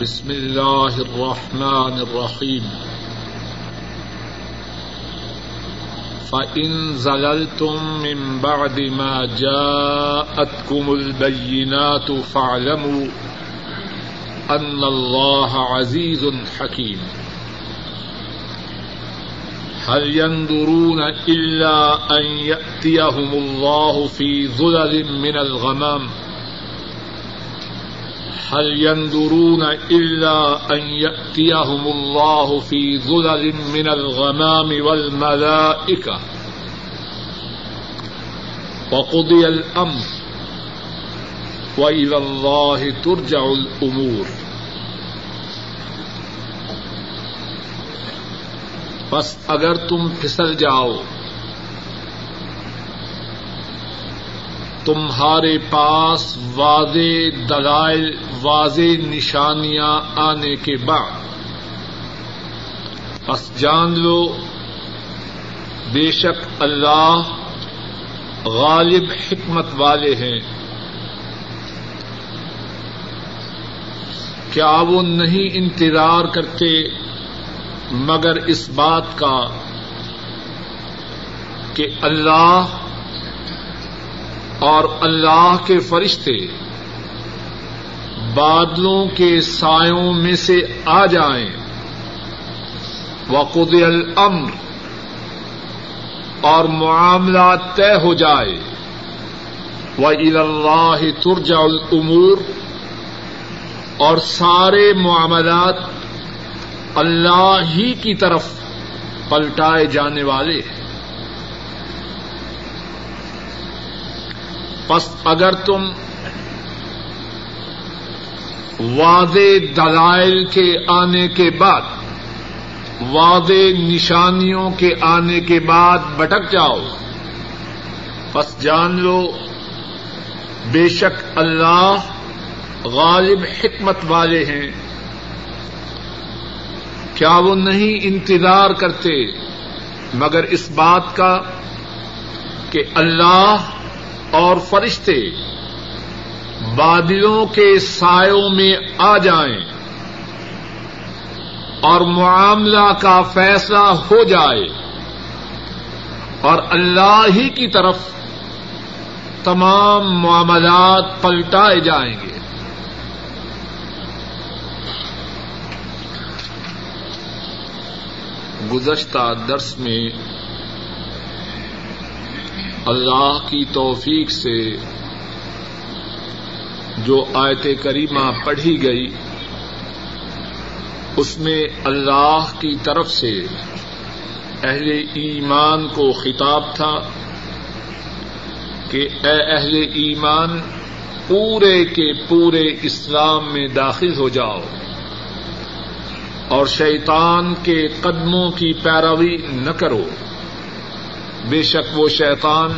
بسم الله الرحمن الرحيم. فإن زللتم من بعد ما جاءتكم البينات فاعلموا أن الله عزيز حكيم. هل ينظرون إلا أن يأتيهم الله في ظلل من الغمام؟ هل ينظرون إلا أن يأتيهم الله في ظلل من الغمام والملائكة وقضي الأمر وإلى الله ترجع الأمور بس اگر تم پھسل جاؤ تمہارے پاس واضح دلائل، واضح نشانیاں آنے کے بعد۔ بس جان لو، بے شک اللہ غالب حکمت والے ہیں۔ کیا وہ نہیں انتظار کرتے مگر اس بات کا کہ اللہ اور اللہ کے فرشتے بادلوں کے سایوں میں سے آ جائیں۔ وقد الامر اور معاملہ طے ہو جائے۔ وہ اللہ ترجا العمور اور سارے معاملات اللہ ہی کی طرف پلٹائے جانے والے ہیں۔ پس اگر تم واضح دلائل کے آنے کے بعد، واضح نشانیوں کے آنے کے بعد بٹک جاؤ، پس جان لو، بے شک اللہ غالب حکمت والے ہیں۔ کیا وہ نہیں انتظار کرتے مگر اس بات کا کہ اللہ اور فرشتے بادلوں کے سایوں میں آ جائیں اور معاملہ کا فیصلہ ہو جائے اور اللہ ہی کی طرف تمام معاملات پلٹائے جائیں گے۔ گزشتہ درس میں اللہ کی توفیق سے جو آیت کریمہ پڑھی گئی، اس میں اللہ کی طرف سے اہل ایمان کو خطاب تھا کہ اے اہل ایمان، پورے کے پورے اسلام میں داخل ہو جاؤ اور شیطان کے قدموں کی پیروی نہ کرو۔ بے شک وہ شیطان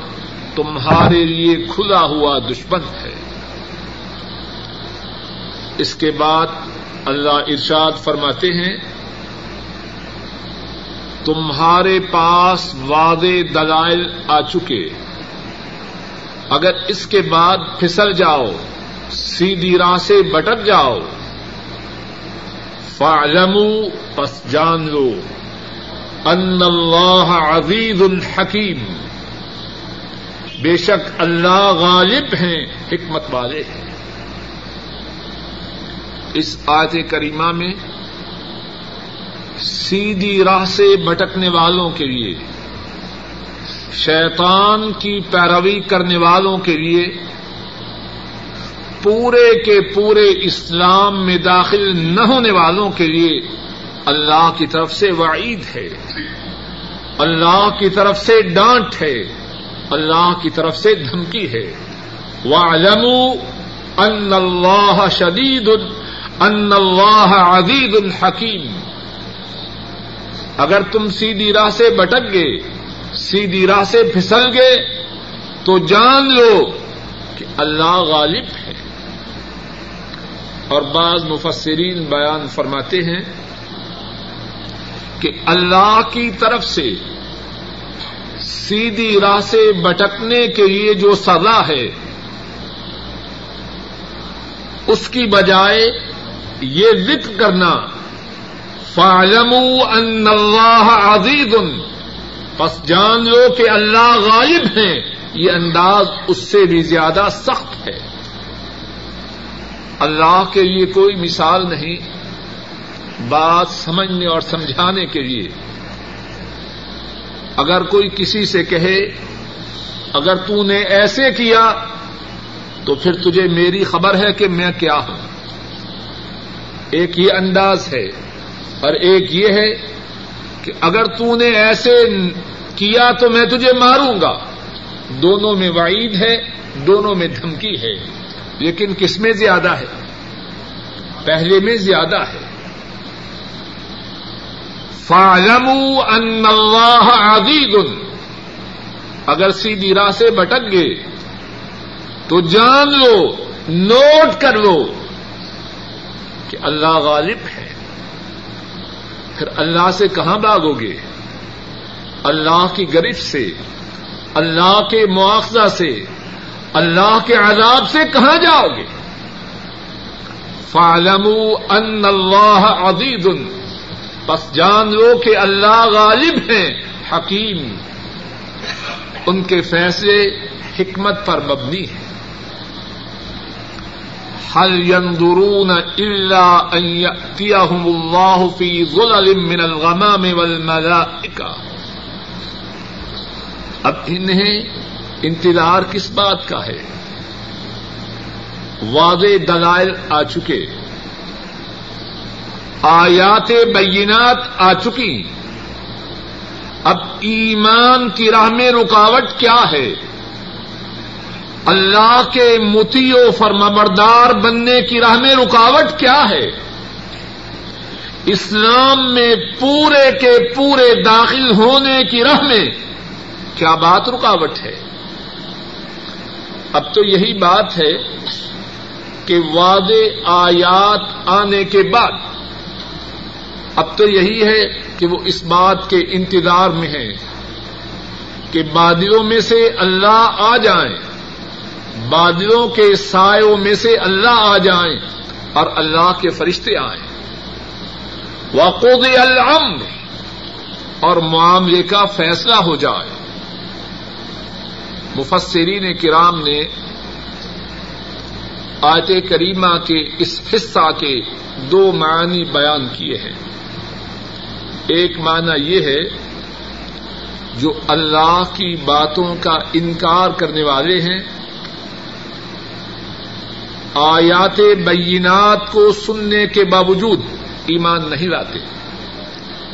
تمہارے لیے کھلا ہوا دشمن ہے۔ اس کے بعد اللہ ارشاد فرماتے ہیں، تمہارے پاس واضح دلائل آ چکے۔ اگر اس کے بعد پھسل جاؤ، سیدھی راہ سے بٹک جاؤ۔ فعلموا پس جان لو۔ ان اللہ عزیز الحکیم بے شک اللہ غالب ہیں، حکمت والے ہیں۔ اس آیت کریمہ میں سیدھی راہ سے بھٹکنے والوں کے لیے، شیطان کی پیروی کرنے والوں کے لیے پورے کے پورے اسلام میں داخل نہ ہونے والوں کے لیے اللہ کی طرف سے وعید ہے۔ اللہ کی طرف سے ڈانٹ ہے، اللہ کی طرف سے دھمکی ہے۔ وَاعْلَمُوا أَنَّ اللَّهَ شَدِيدٌ، أَنَّ اللَّهَ عَزِيزٌ الحکیم اگر تم سیدھی راہ سے بٹک گئے، سیدھی راہ سے پھسل گئے، تو جان لو کہ اللہ غالب ہے۔ اور بعض مفسرین بیان فرماتے ہیں کہ اللہ کی طرف سے سیدھی راہ سے بٹکنے کے لیے جو سزا ہے، اس کی بجائے یہ ذکر کرنا فالم ان اللہ عزیز بس جان لو کہ اللہ غالب ہیں، یہ انداز اس سے بھی زیادہ سخت ہے۔ اللہ کے لیے کوئی مثال نہیں۔ بات سمجھنے اور سمجھانے کے لیے۔ اگر کوئی کسی سے کہے، اگر تو نے ایسے کیا، تو پھر تجھے میری خبر ہے کہ میں کیا ہوں۔ ایک یہ انداز ہے، اور ایک یہ ہے کہ اگر تو نے ایسے کیا تو میں تجھے ماروں گا۔ دونوں میں وعید ہے، دونوں میں دھمکی ہے۔ لیکن کس میں زیادہ ہے؟ پہلے میں زیادہ ہے۔ فالم ان اللہ عزیز اگر سیدھی راہ سے بٹک گئے، تو جان لو، نوٹ کر لو کہ اللہ غالب ہے۔ پھر اللہ سے کہاں بھاگو گے؟ اللہ کی گرف سے، اللہ کے مواخذہ سے، اللہ کے عذاب سے کہاں جاؤ گے؟ فالم ان اللہ عزیز بس جان لو کہ اللہ غالب ہیں۔ حکیم۔ ان کے فیصلے حکمت پر مبنی ہیں۔ حل ينظرون الا ان ياتيهم الله في ظلل من الغمام والملائكه اب انہیں انتظار کس بات کا ہے؟ واضح دلائل آ چکے۔ آیات بینات آ چکی۔ اب ایمان کی راہ میں رکاوٹ کیا ہے؟ اللہ کے متی و فرمبردار بننے کی راہ میں رکاوٹ کیا ہے؟ اسلام میں پورے کے پورے داخل ہونے کی راہ میں کیا بات رکاوٹ ہے؟ اب تو یہی بات ہے کہ واضح آیات آنے کے بعد اب تو یہی ہے کہ وہ اس بات کے انتظار میں ہیں کہ بادلوں میں سے اللہ آ جائیں، بادلوں کے سایوں میں سے اللہ آ جائیں اور اللہ کے فرشتے آئیں۔ وقود الامر اور معاملے کا فیصلہ ہو جائے۔ مفسرین کرام نے آیت کریمہ کے اس حصہ کے دو معنی بیان کیے ہیں۔ ایک معنی یہ ہے جو اللہ کی باتوں کا انکار کرنے والے ہیں، آیات بینات کو سننے کے باوجود ایمان نہیں لاتے۔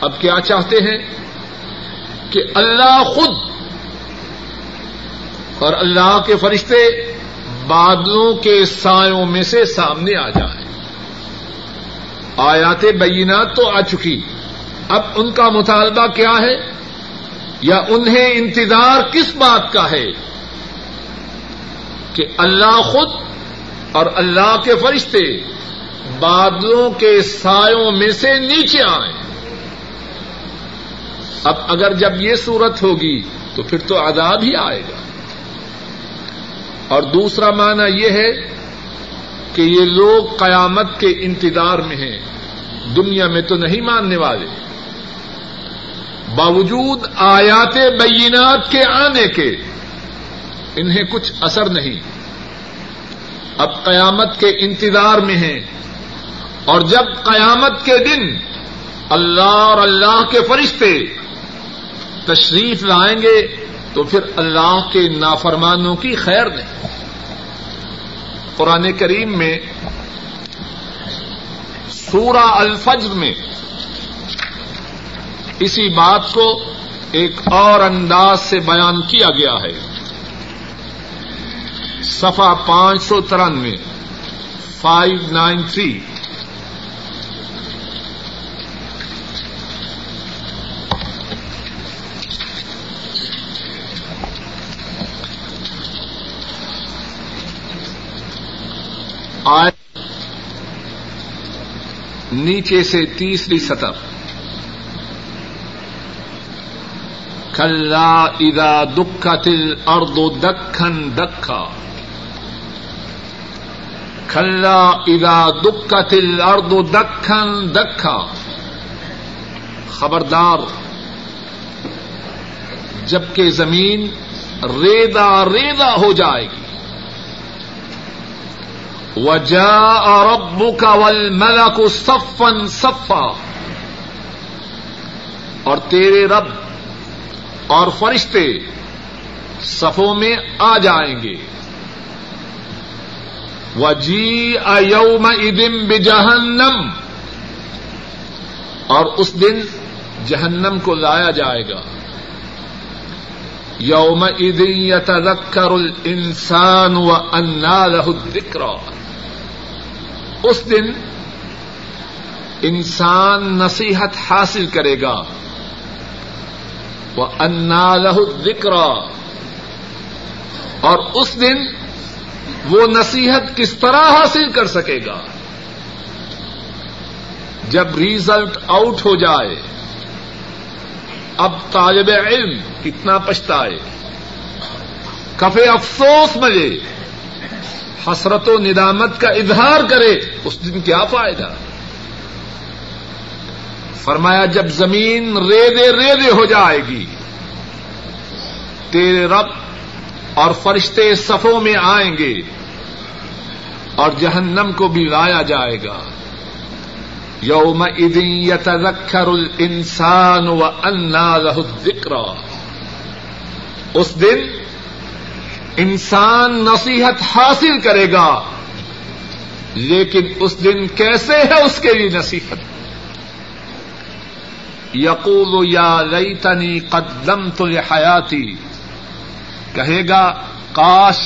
اب کیا چاہتے ہیں؟ کہ اللہ خود اور اللہ کے فرشتے بادلوں کے سایوں میں سے سامنے آ جائیں۔ آیات بینات تو آ چکی۔ اب ان کا مطالبہ کیا ہے یا انہیں انتظار کس بات کا ہے کہ اللہ خود اور اللہ کے فرشتے بادلوں کے سایوں میں سے نیچے آئیں۔ اب اگر جب یہ صورت ہوگی تو پھر تو عذاب ہی آئے گا۔ اور دوسرا معنی یہ ہے کہ یہ لوگ قیامت کے انتظار میں ہیں۔ دنیا میں تو نہیں ماننے والے۔ باوجود آیات بینات کے آنے کے انہیں کچھ اثر نہیں۔ اب قیامت کے انتظار میں ہیں۔ اور جب قیامت کے دن اللہ اور اللہ کے فرشتے تشریف لائیں گے، تو پھر اللہ کے نافرمانوں کی خیر نہیں۔ قرآن کریم میں سورہ الفجر میں اسی بات کو ایک اور انداز سے بیان کیا گیا ہے۔ سفا پانچ سو ترانوے فائیو نائن تھری آج نیچے سے تیسری سطح۔ کلا ادا دکھ تل اور دو دکھن دکھا کھلا ادا دکھ تل ارد دکھن دکھا خبردار، جبکہ زمین ریدا ریدا ہو جائے گی۔ وجا اور ابو کا ول ملا کو سفن سفا اور تیرے رب اور فرشتے صفوں میں آ جائیں گے۔ وجی ایوم ادم بجہنم اور اس دن جہنم کو لایا جائے گا۔ یوم ادن یتذکر الانسان و انا له الذکر اس دن انسان نصیحت حاصل کرے گا۔ وہ انا له الذکر اور اس دن وہ نصیحت کس طرح حاصل کر سکے گا؟ جب ریزلٹ آؤٹ ہو جائے، اب طالب علم کتنا پچھتائے، کفے افسوس ملے، حسرت و ندامت کا اظہار کرے، اس دن کیا فائدہ؟ فرمایا جب زمین ریدے ریدے ہو جائے گی، تیرے رب اور فرشتے صفوں میں آئیں گے اور جہنم کو بھی لایا جائے گا۔ یوم ادین یتذکر الانسان و انا له الذکر۔ اس دن انسان نصیحت حاصل کرے گا، لیکن اس دن کیسے ہے اس کے لیے نصیحت؟ یقول یا لیتنی قدمت لحیاتی۔ کہے گا، کاش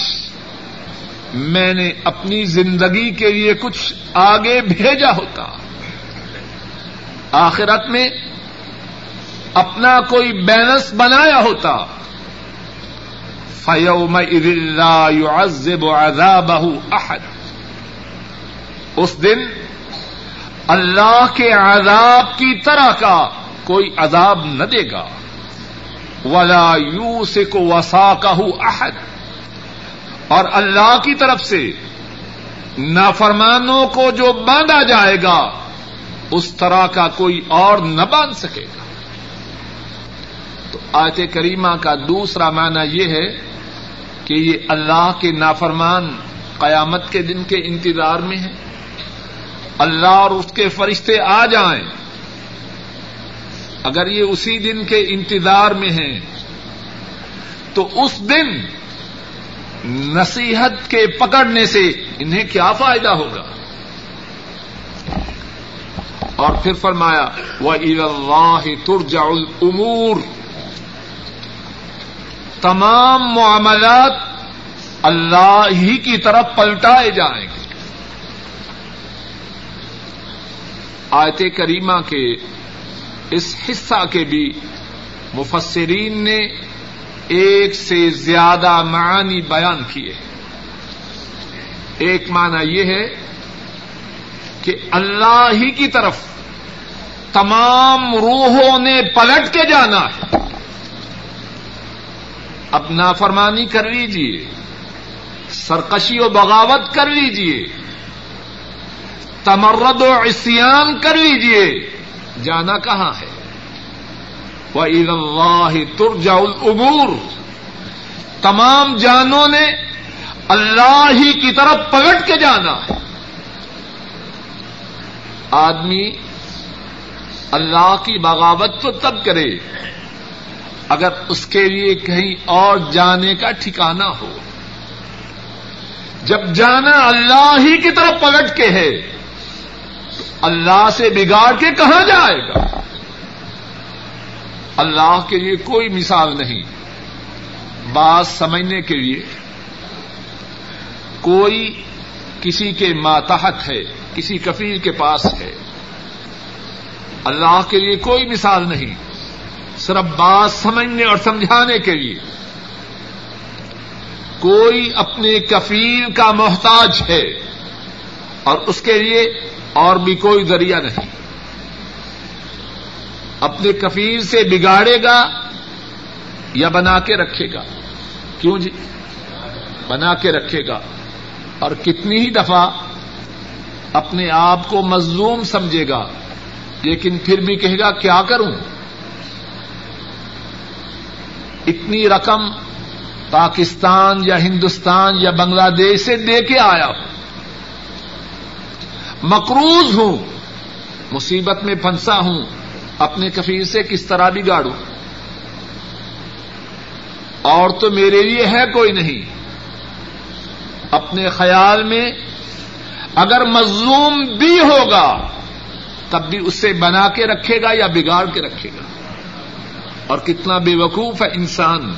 میں نے اپنی زندگی کے لیے کچھ آگے بھیجا ہوتا۔ آخرت میں اپنا کوئی بیلنس بنایا ہوتا۔ فیوم عزب عذابہ احد۔ اس دن اللہ کے عذاب کی طرح کا کوئی عذاب نہ دے گا۔ ولا یو سے کو وسا کہ احد اور اللہ کی طرف سے نافرمانوں کو جو باندھا جائے گا، اس طرح کا کوئی اور نہ باندھ سکے گا۔ تو آیت کریمہ کا دوسرا معنی یہ ہے کہ یہ اللہ کے نافرمان قیامت کے دن کے انتظار میں ہے اللہ اور اس کے فرشتے آ جائیں۔ اگر یہ اسی دن کے انتظار میں ہیں، تو اس دن نصیحت کے پکڑنے سے انہیں کیا فائدہ ہوگا؟ اور پھر فرمایا وہ اللہ ترجا العمور تمام معاملات اللہ ہی کی طرف پلٹائے جائیں گے۔ آیت کریمہ کے اس حصہ کے بھی مفسرین نے ایک سے زیادہ معانی بیان کیے۔ ایک معنی یہ ہے کہ اللہ ہی کی طرف تمام روحوں نے پلٹ کے جانا ہے۔ اب نافرمانی کر لیجیے سرکشی و بغاوت کر لیجیے تمرد و عصیان کر لیجیے جانا کہاں ہے؟ وہ عید اللہ ترجا العبور تمام جانوں نے اللہ ہی کی طرف پلٹ کے جانا ہے۔ آدمی اللہ کی بغاوت تو تب کرے اگر اس کے لیے کہیں اور جانے کا ٹھکانا ہو۔ جب جانا اللہ ہی کی طرف پلٹ کے ہے اللہ سے بگاڑ کے کہاں جائے گا؟ اللہ کے لیے کوئی مثال نہیں۔ بات سمجھنے کے لیے کوئی کسی کے ماتحت ہے، کسی کفیل کے پاس ہے۔ اللہ کے لیے کوئی مثال نہیں۔ صرف بات سمجھنے اور سمجھانے کے لیے۔ کوئی اپنے کفیل کا محتاج ہے اور اس کے لیے اور بھی کوئی ذریعہ نہیں۔ اپنے کفیل سے بگاڑے گا یا بنا کے رکھے گا؟ کیوں جی؟ بنا کے رکھے گا۔ اور کتنی ہی دفعہ اپنے آپ کو مظلوم سمجھے گا، لیکن پھر بھی کہے گا، کیا کروں؟ اتنی رقم پاکستان یا ہندوستان یا بنگلہ دیش سے دے کے آیا ہوں۔ مقروض ہوں، مصیبت میں پھنسا ہوں، اپنے کفیر سے کس طرح بھی گاڑوں اور تو میرے لیے ہے کوئی نہیں۔ اپنے خیال میں اگر مظلوم بھی ہوگا، تب بھی اسے بنا کے رکھے گا یا بگاڑ کے رکھے گا۔ اور کتنا بے وقوف ہے انسان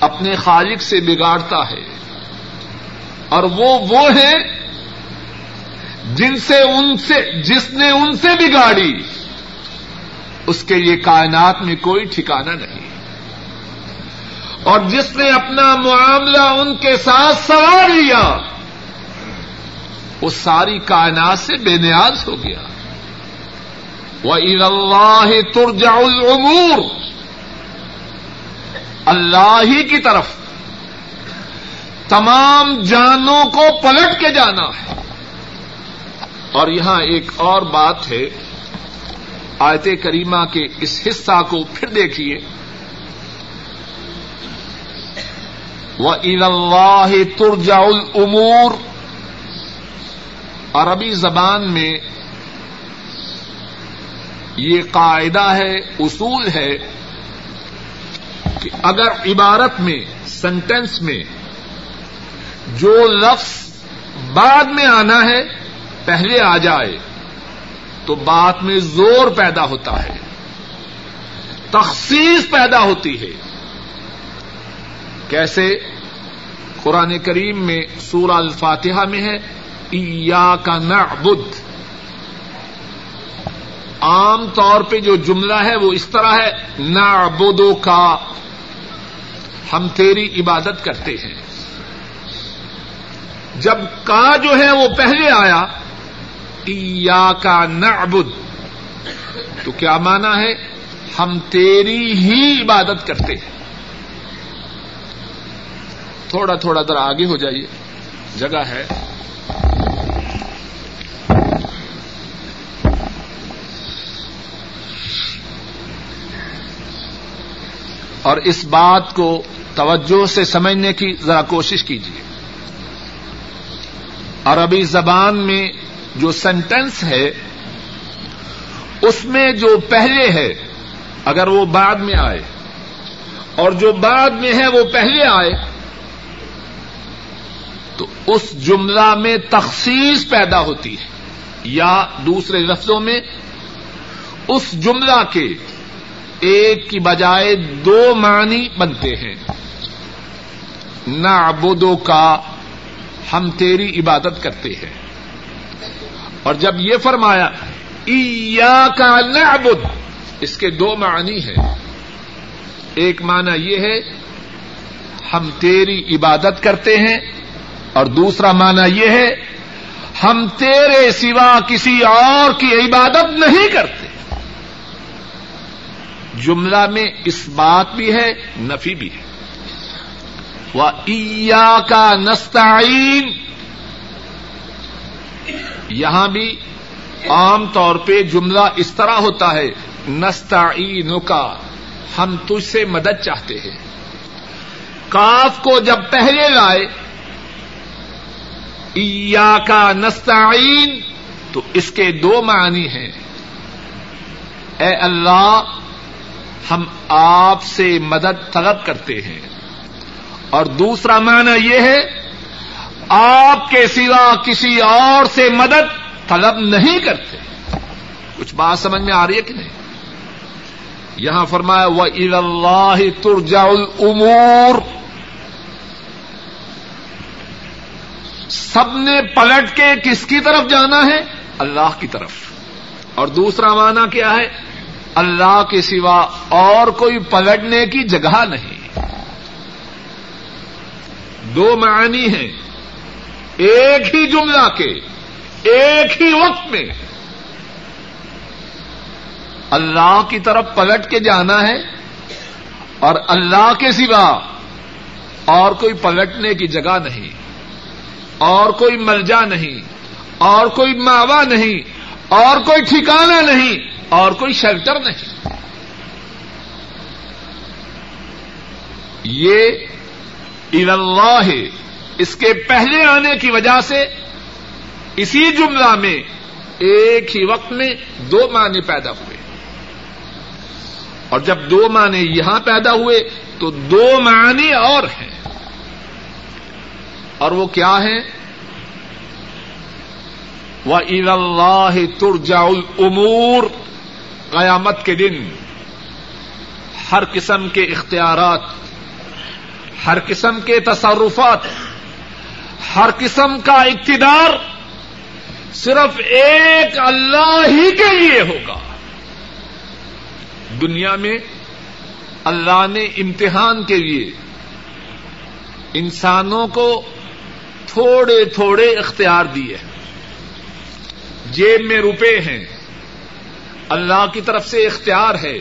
اپنے خالق سے بگاڑتا ہے۔ اور وہ وہ ہے جن سے ان سے، جس نے ان سے بگاڑی اس کے لیے کائنات میں کوئی ٹھکانا نہیں۔ اور جس نے اپنا معاملہ ان کے ساتھ سوار لیا، وہ ساری کائنات سے بے نیاز ہو گیا۔ وہ عید اللہ ترجا العمور اللہ ہی کی طرف۔ تمام جانوں کو پلٹ کے جانا ہے۔ اور یہاں ایک اور بات ہے، آیت کریمہ کے اس حصہ کو پھر دیکھیے۔ وہ عید اللہ ترجا العمور عربی زبان میں یہ قاعدہ ہے، اصول ہے کہ اگر عبارت میں سینٹینس میں جو لفظ بعد میں آنا ہے پہلے آ جائے تو بات میں زور پیدا ہوتا ہے، تخصیص پیدا ہوتی ہے۔ کیسے؟ قرآن کریم میں سورہ الفاتحہ میں ہے ایا کا نعبد۔ عام طور پہ جو جملہ ہے وہ اس طرح ہے نعبدو کا ہم تیری عبادت کرتے ہیں۔ جب کا جو ہے وہ پہلے آیا ایا کا نعبد۔ تو کیا مانا ہے؟ ہم تیری ہی عبادت کرتے ہیں۔ تھوڑا تھوڑا ذرا آگے ہو جائیے۔ جگہ ہے۔ اور اس بات کو توجہ سے سمجھنے کی ذرا کوشش کیجیے۔ عربی زبان میں جو سینٹینس ہے، اس میں جو پہلے ہے، اگر وہ بعد میں آئے، اور جو بعد میں ہے، وہ پہلے آئے، تو اس جملہ میں تخصیص پیدا ہوتی ہے، یا دوسرے لفظوں میں، اس جملہ کے ایک کی بجائے دو معنی بنتے ہیں۔ نہ کا ہم تیری عبادت کرتے ہیں۔ اور جب یہ فرمایا کا نعبد، اس کے دو معنی ہیں۔ ایک معنی یہ ہے، ہم تیری عبادت کرتے ہیں، اور دوسرا معنی یہ ہے، ہم تیرے سوا کسی اور کی عبادت نہیں کرتے۔ جملہ میں اس بات بھی ہے، نفی بھی ہے۔ وہ کا نستعین یہاں بھی عام طور پہ جملہ اس طرح ہوتا ہے نستعین کا ہم تجھ سے مدد چاہتے ہیں۔ کاف کو جب پہلے لائے کا نستعین، تو اس کے دو معنی ہیں۔ اے اللہ، ہم آپ سے مدد طلب کرتے ہیں۔ اور دوسرا معنی یہ ہے آپ کے سوا کسی اور سے مدد طلب نہیں کرتے۔ کچھ بات سمجھ میں آ رہی ہے کہ نہیں؟ یہاں فرمایا وہ اللہ ترجا العمور سب نے پلٹ کے کس کی طرف جانا ہے؟ اللہ کی طرف۔ اور دوسرا معنی کیا ہے؟ اللہ کے سوا اور کوئی پلٹنے کی جگہ نہیں۔ دو معنی ہیں۔ ایک ہی جملہ کے، ایک ہی وقت میں۔ اللہ کی طرف پلٹ کے جانا ہے اور اللہ کے سوا اور کوئی پلٹنے کی جگہ نہیں، اور کوئی ملجا نہیں، اور کوئی ماوا نہیں، اور کوئی ٹھکانا نہیں، اور کوئی شیلٹر نہیں۔ یہ اللہ اس کے پہلے آنے کی وجہ سے اسی جملہ میں ایک ہی وقت میں دو معنی پیدا ہوئے۔ اور جب دو معنی یہاں پیدا ہوئے تو دو معنی اور ہیں۔ اور وہ کیا ہیں؟ وہ عید اللہ ترجا العمور قیامت کے دن ہر قسم کے اختیارات، ہر قسم کے تصرفات ہر قسم کا اقتدار صرف ایک اللہ ہی کے لیے ہوگا۔ دنیا میں اللہ نے امتحان کے لیے انسانوں کو تھوڑے تھوڑے اختیار دیے جیب میں روپے ہیں۔ اللہ کی طرف سے اختیار ہے۔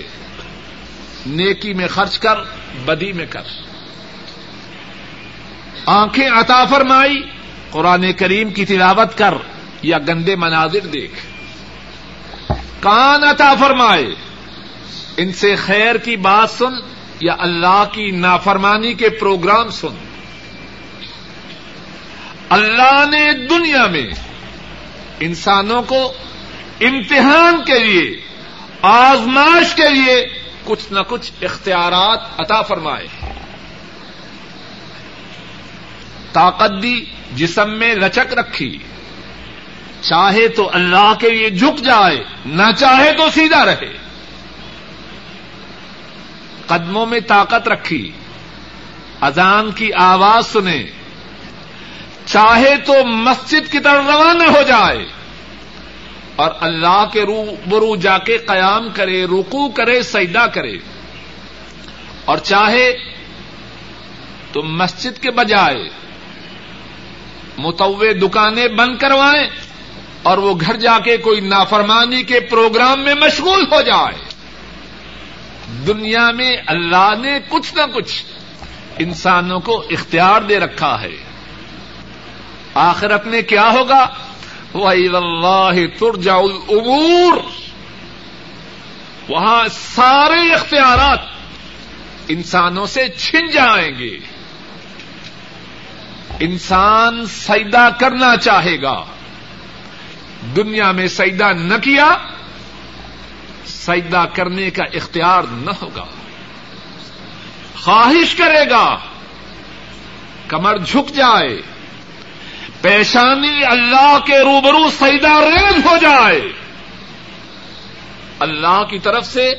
نیکی میں خرچ کر، بدی میں کر۔ آنکھیں عطا فرمائی، قرآن کریم کی تلاوت کر یا گندے مناظر دیکھ۔ کان عطا فرمائے، ان سے خیر کی بات سن یا اللہ کی نافرمانی کے پروگرام سن۔ اللہ نے دنیا میں انسانوں کو امتحان کے لیے، آزمائش کے لیے کچھ نہ کچھ اختیارات عطا فرمائے۔ طاقت دی، جسم میں لچک رکھی۔ چاہے تو اللہ کے لیے جھک جائے، نہ چاہے تو سیدھا رہے۔ قدموں میں طاقت رکھی۔ اذان کی آواز سنے۔ چاہے تو مسجد کی طرف روانہ ہو جائے۔ اور اللہ کے رو برو جا کے قیام کرے رکو کرے، سجدہ کرے۔ اور چاہے تو مسجد کے بجائے متوع دکانیں بند کروائیں اور وہ گھر جا کے کوئی نافرمانی کے پروگرام میں مشغول ہو جائے۔ دنیا میں اللہ نے کچھ نہ کچھ انسانوں کو اختیار دے رکھا ہے۔ آخرت میں کیا ہوگا؟ وہ اللہ ترجا وہاں سارے اختیارات انسانوں سے چھن جائیں گے۔ انسان سیدا کرنا چاہے گا۔ دنیا میں سیدا نہ کیا، سجدہ کرنے کا اختیار نہ ہوگا۔ خواہش کرے گا، کمر جھک جائے، پیشانی اللہ کے روبرو سجدہ ریز ہو جائے۔ اللہ کی طرف سے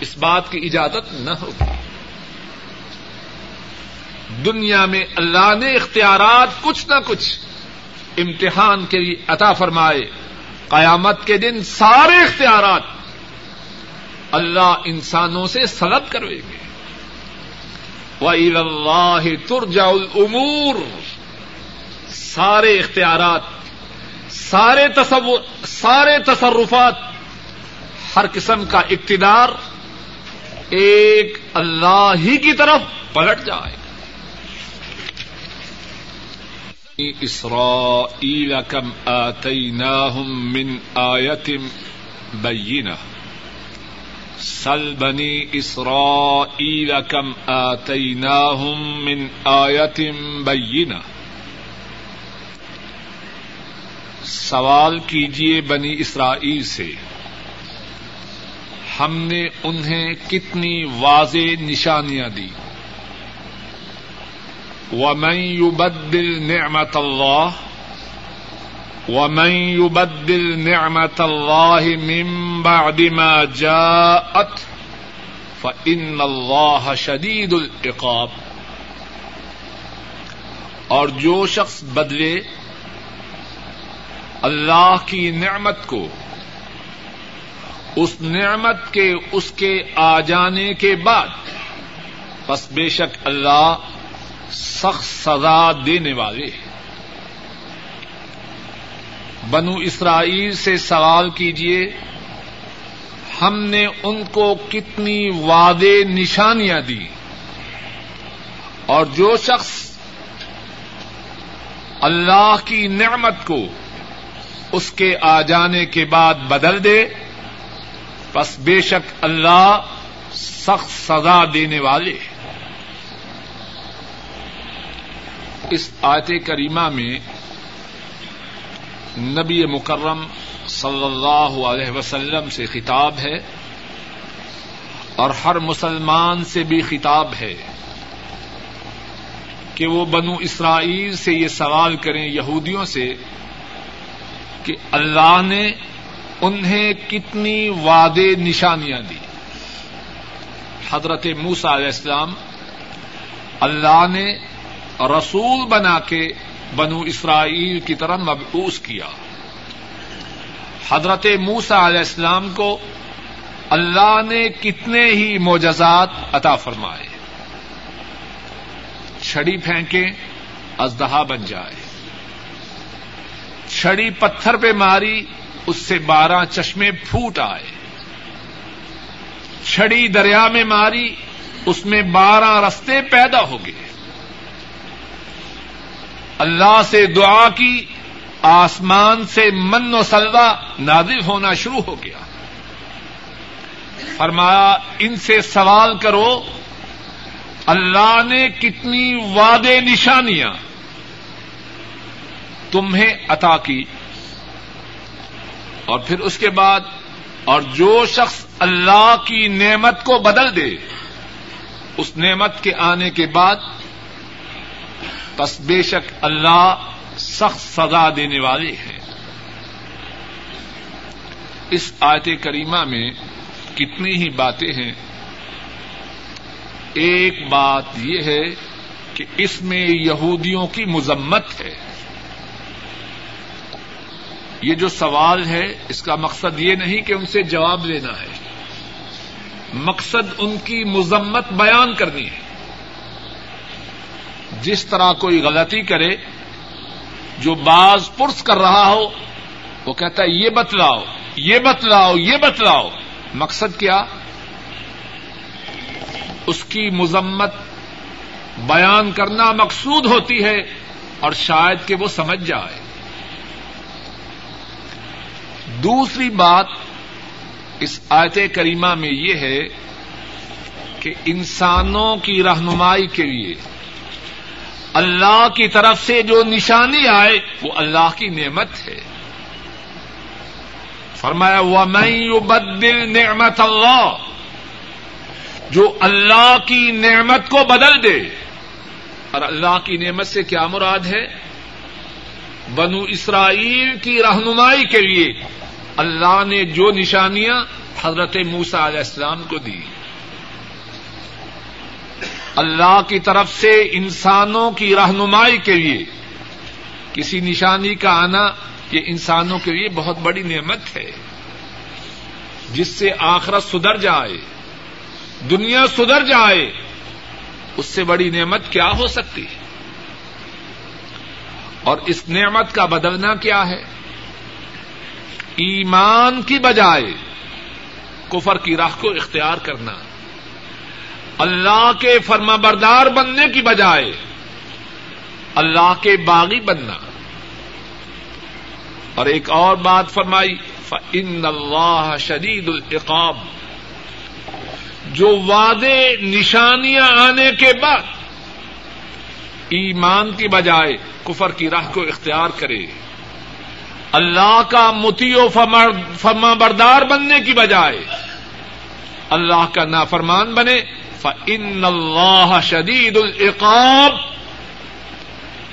اس بات کی اجازت نہ ہوگی۔ دنیا میں اللہ نے اختیارات کچھ نہ کچھ امتحان کے لیے عطا فرمائے۔ قیامت کے دن سارے اختیارات اللہ انسانوں سے سلب کروے گے۔ وہ اللہ ترجا العمور سارے اختیارات، سارے تصور سارے تصرفات ہر قسم کا اقتدار ایک اللہ ہی کی طرف پلٹ جائے۔ اسرائیل کم آتیناہم من آیت بینہ سل بنی اسرائیل کم آتیناہم من آیت بینہ سوال کیجیے بنی اسرائیل سے، ہم نے انہیں کتنی واضح نشانیاں دی؟ ومن يبدل نعمت اللہ ومن يبدل نعمت الله من بعد ما جاءت، فإن الله شدید العقاب۔ اور جو شخص بدلے، اللہ کی نعمت کو، اس نعمت کے، اس کے آ جانے کے بعد بس بے شک اللہ سخت سزا دینے والے بنو اسرائیل سے سوال کیجیے ہم نے ان کو کتنی وعدے نشانیاں دی اور جو شخص اللہ کی نعمت کو اس کے آ جانے کے بعد بدل دے بس بے شک اللہ سخت سزا دینے والے اس آیت کریمہ میں نبی مکرم صلی اللہ علیہ وسلم سے خطاب ہے اور ہر مسلمان سے بھی خطاب ہے کہ وہ بنو اسرائیل سے یہ سوال کریں یہودیوں سے کہ اللہ نے انہیں کتنی وعدے نشانیاں دی۔ حضرت موسا علیہ السلام اللہ نے رسول بنا کے بنو اسرائیل کی طرح مبعوث کیا۔ حضرت موسا علیہ السلام کو اللہ نے کتنے ہی معجزات عطا فرمائے۔ چھڑی پھینکے ازدہا بن جائے۔ چھڑی پتھر پہ ماری، اس سے بارہ چشمے پھوٹ آئے۔ چھڑی دریا میں ماری، اس میں بارہ رستے پیدا ہو گئے۔ اللہ سے دعا کی، آسمان سے من و سلوا نازل ہونا شروع ہو گیا۔ فرمایا، ان سے سوال کرو، اللہ نے کتنی وعدے نشانیاں تمہیں عطا کی۔ اور پھر اس کے بعد، اور جو شخص اللہ کی نعمت کو بدل دے، اس نعمت کے آنے کے بعد بس بے شک اللہ سخت سزا دینے والے ہیں اس آیت کریمہ میں کتنی ہی باتیں ہیں۔ ایک بات یہ ہے کہ اس میں یہودیوں کی مذمت ہے۔ یہ جو سوال ہے، اس کا مقصد یہ نہیں کہ ان سے جواب لینا ہے۔ مقصد ان کی مذمت بیان کرنی ہے۔ جس طرح کوئی غلطی کرے، جو باز پرس کر رہا ہو، وہ کہتا ہے، یہ بتلاؤ یہ بتلاؤ یہ بتلاؤ۔ مقصد کیا؟ اس کی مذمت بیان کرنا مقصود ہوتی ہے اور شاید کہ وہ سمجھ جائے۔ دوسری بات اس آیت کریمہ میں یہ ہے کہ انسانوں کی رہنمائی کے لیے اللہ کی طرف سے جو نشانی آئے، وہ اللہ کی نعمت ہے۔ فرمایا وہ میں بدل نعمت اللہ جو اللہ کی نعمت کو بدل دے۔ اور اللہ کی نعمت سے کیا مراد ہے؟ بنو اسرائیل کی رہنمائی کے لیے اللہ نے جو نشانیاں حضرت موسا علیہ السلام کو دی۔ اللہ کی طرف سے انسانوں کی رہنمائی کے لیے کسی نشانی کا آنا یہ انسانوں کے لیے بہت بڑی نعمت ہے۔ جس سے آخرت سدھر جائے، دنیا سدھر جائے، اس سے بڑی نعمت کیا ہو سکتی؟ ہے اور اس نعمت کا بدلنا کیا ہے؟ ایمان کی بجائے کفر کی راہ کو اختیار کرنا۔ اللہ کے فرما بردار بننے کی بجائے اللہ کے باغی بننا۔ اور ایک اور بات فرمائی ان اللہ شدید العقاب۔ جو وعدے نشانیاں آنے کے بعد ایمان کی بجائے کفر کی راہ کو اختیار کرے۔ اللہ کا متی و فرما بردار بننے کی بجائے اللہ کا نافرمان بنے۔ ان اللہ شدید العقاب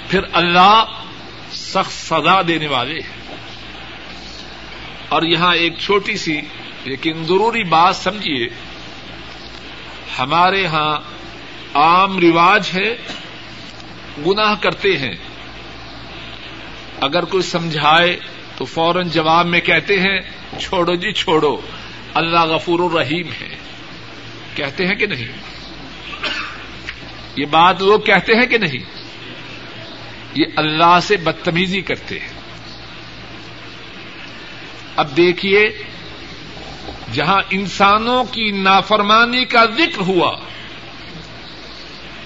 پھر اللہ سخت سزا دینے والے ہیں۔ اور یہاں ایک چھوٹی سی لیکن ضروری بات سمجھیے، ہمارے یہاں عام رواج ہے، گناہ کرتے ہیں۔ اگر کوئی سمجھائے تو فوراً جواب میں کہتے ہیں، چھوڑو جی چھوڑو۔ اللہ غفور الرحیم ہے۔ کہتے ہیں کہ نہیں؟ یہ بات لوگ کہتے ہیں کہ نہیں؟ یہ اللہ سے بدتمیزی کرتے ہیں۔ اب دیکھیے، جہاں انسانوں کی نافرمانی کا ذکر ہوا،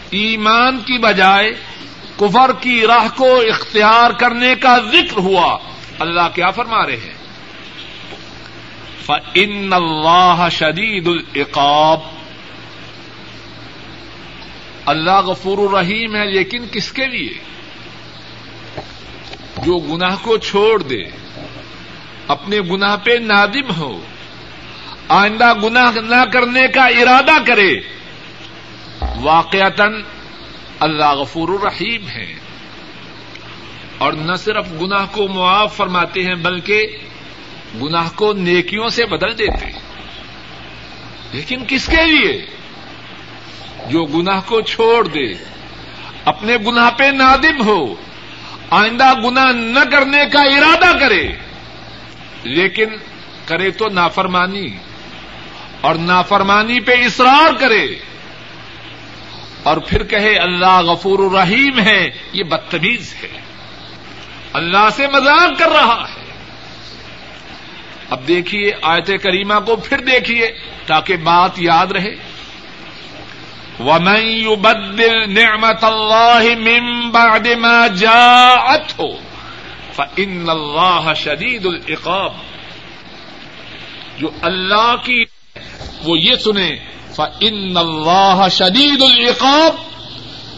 ایمان کی بجائے کفر کی راہ کو اختیار کرنے کا ذکر ہوا، اللہ کیا فرما رہے ہیں؟ ان اللہ شدید العقاب اللہ غفور الرحیم ہے، لیکن کس کے لیے؟ جو گناہ کو چھوڑ دے، اپنے گناہ پہ نادم ہو، آئندہ گناہ نہ کرنے کا ارادہ کرے۔ واقعتا اللہ غفور الرحیم ہے۔ اور نہ صرف گناہ کو معاف فرماتے ہیں، بلکہ گناہ کو نیکیوں سے بدل دیتے لیکن کس کے لیے؟ جو گناہ کو چھوڑ دے، اپنے گناہ پہ نادم ہو، آئندہ گناہ نہ کرنے کا ارادہ کرے۔ لیکن کرے تو نافرمانی، اور نافرمانی پہ اصرار کرے۔ اور پھر کہے، اللہ غفور الرحیم ہے، یہ بدتمیز ہے۔ اللہ سے مذاق کر رہا ہے۔ اب دیکھیے، آیت کریمہ کو پھر دیکھیے، تاکہ بات یاد رہے۔ وَمَن يُبَدِّلْ نِعْمَةَ اللَّهِ مِن بَعْدِ مَا جَاءَتْهُ فَإِنَّ اللَّهَ شَدِيدُ الْعِقَابِ جو اللہ کی وہ یہ سنیں فَإِنَّ اللَّهَ شَدِيدُ الْعِقَابِ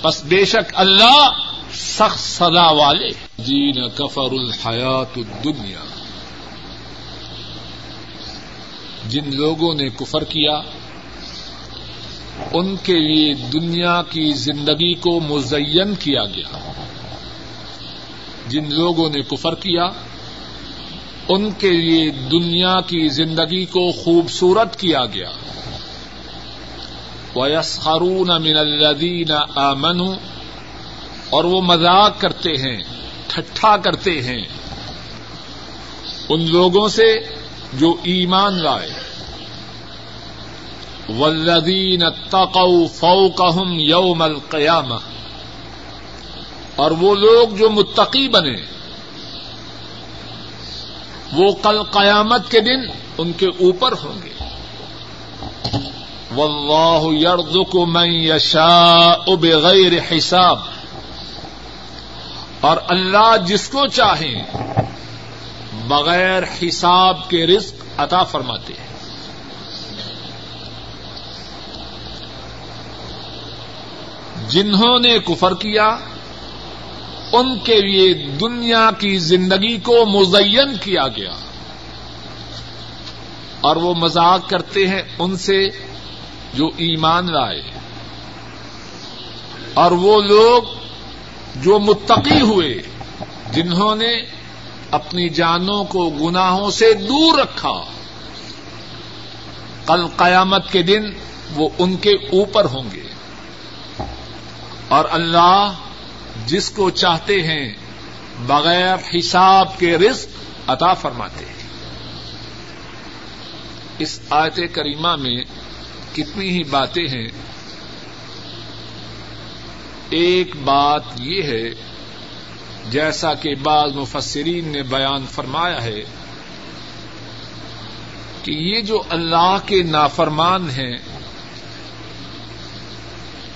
پس بے شک اللہ سخت سزا والے دین کفر الحیات الدنیا جن لوگوں نے کفر کیا ان کے لیے دنیا کی زندگی کو مزین کیا گیا۔ جن لوگوں نے کفر کیا، ان کے لیے دنیا کی زندگی کو خوبصورت کیا گیا۔ ویس خارون من الدین آمن اور وہ مذاق کرتے ہیں، ٹھٹھا کرتے ہیں۔ ان لوگوں سے جو ایمان لائے۔ ولدین تقو فوقہم یوم القیامہ۔ اور وہ لوگ جو متقی بنے، وہ کل قیامت کے دن ان کے اوپر ہوں گے۔ واللہ یرزق من یشاء بغیر حساب۔ اور اللہ جس کو چاہیں، بغیر حساب کے رزق عطا فرماتے ہیں۔ جنہوں نے کفر کیا، ان کے لیے دنیا کی زندگی کو مزین کیا گیا۔ اور وہ مذاق کرتے ہیں ان سے جو ایمان لائے اور وہ لوگ جو متقی ہوئے، جنہوں نے اپنی جانوں کو گناہوں سے دور رکھا۔ کل قیامت کے دن وہ ان کے اوپر ہوں گے۔ اور اللہ جس کو چاہتے ہیں بغیر حساب کے رزق عطا فرماتے ہیں۔ اس آیت کریمہ میں کتنی ہی باتیں ہیں۔ ایک بات یہ ہے، جیسا کہ بعض مفسرین نے بیان فرمایا ہے، کہ یہ جو اللہ کے نافرمان ہیں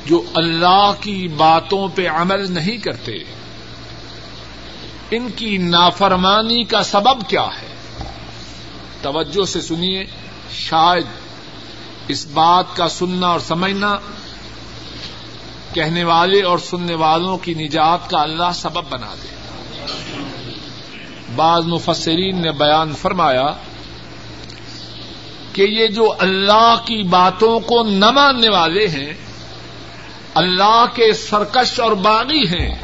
جو اللہ کی باتوں پہ عمل نہیں کرتے، ان کی نافرمانی کا سبب کیا ہے؟ توجہ سے سنیے، شاید اس بات کا سننا اور سمجھنا کہنے والے اور سننے والوں کی نجات کا اللہ سبب بنا دے۔ بعض مفسرین نے بیان فرمایا کہ یہ جو اللہ کی باتوں کو نہ ماننے والے ہیں اللہ کے سرکش اور باغی ہیں۔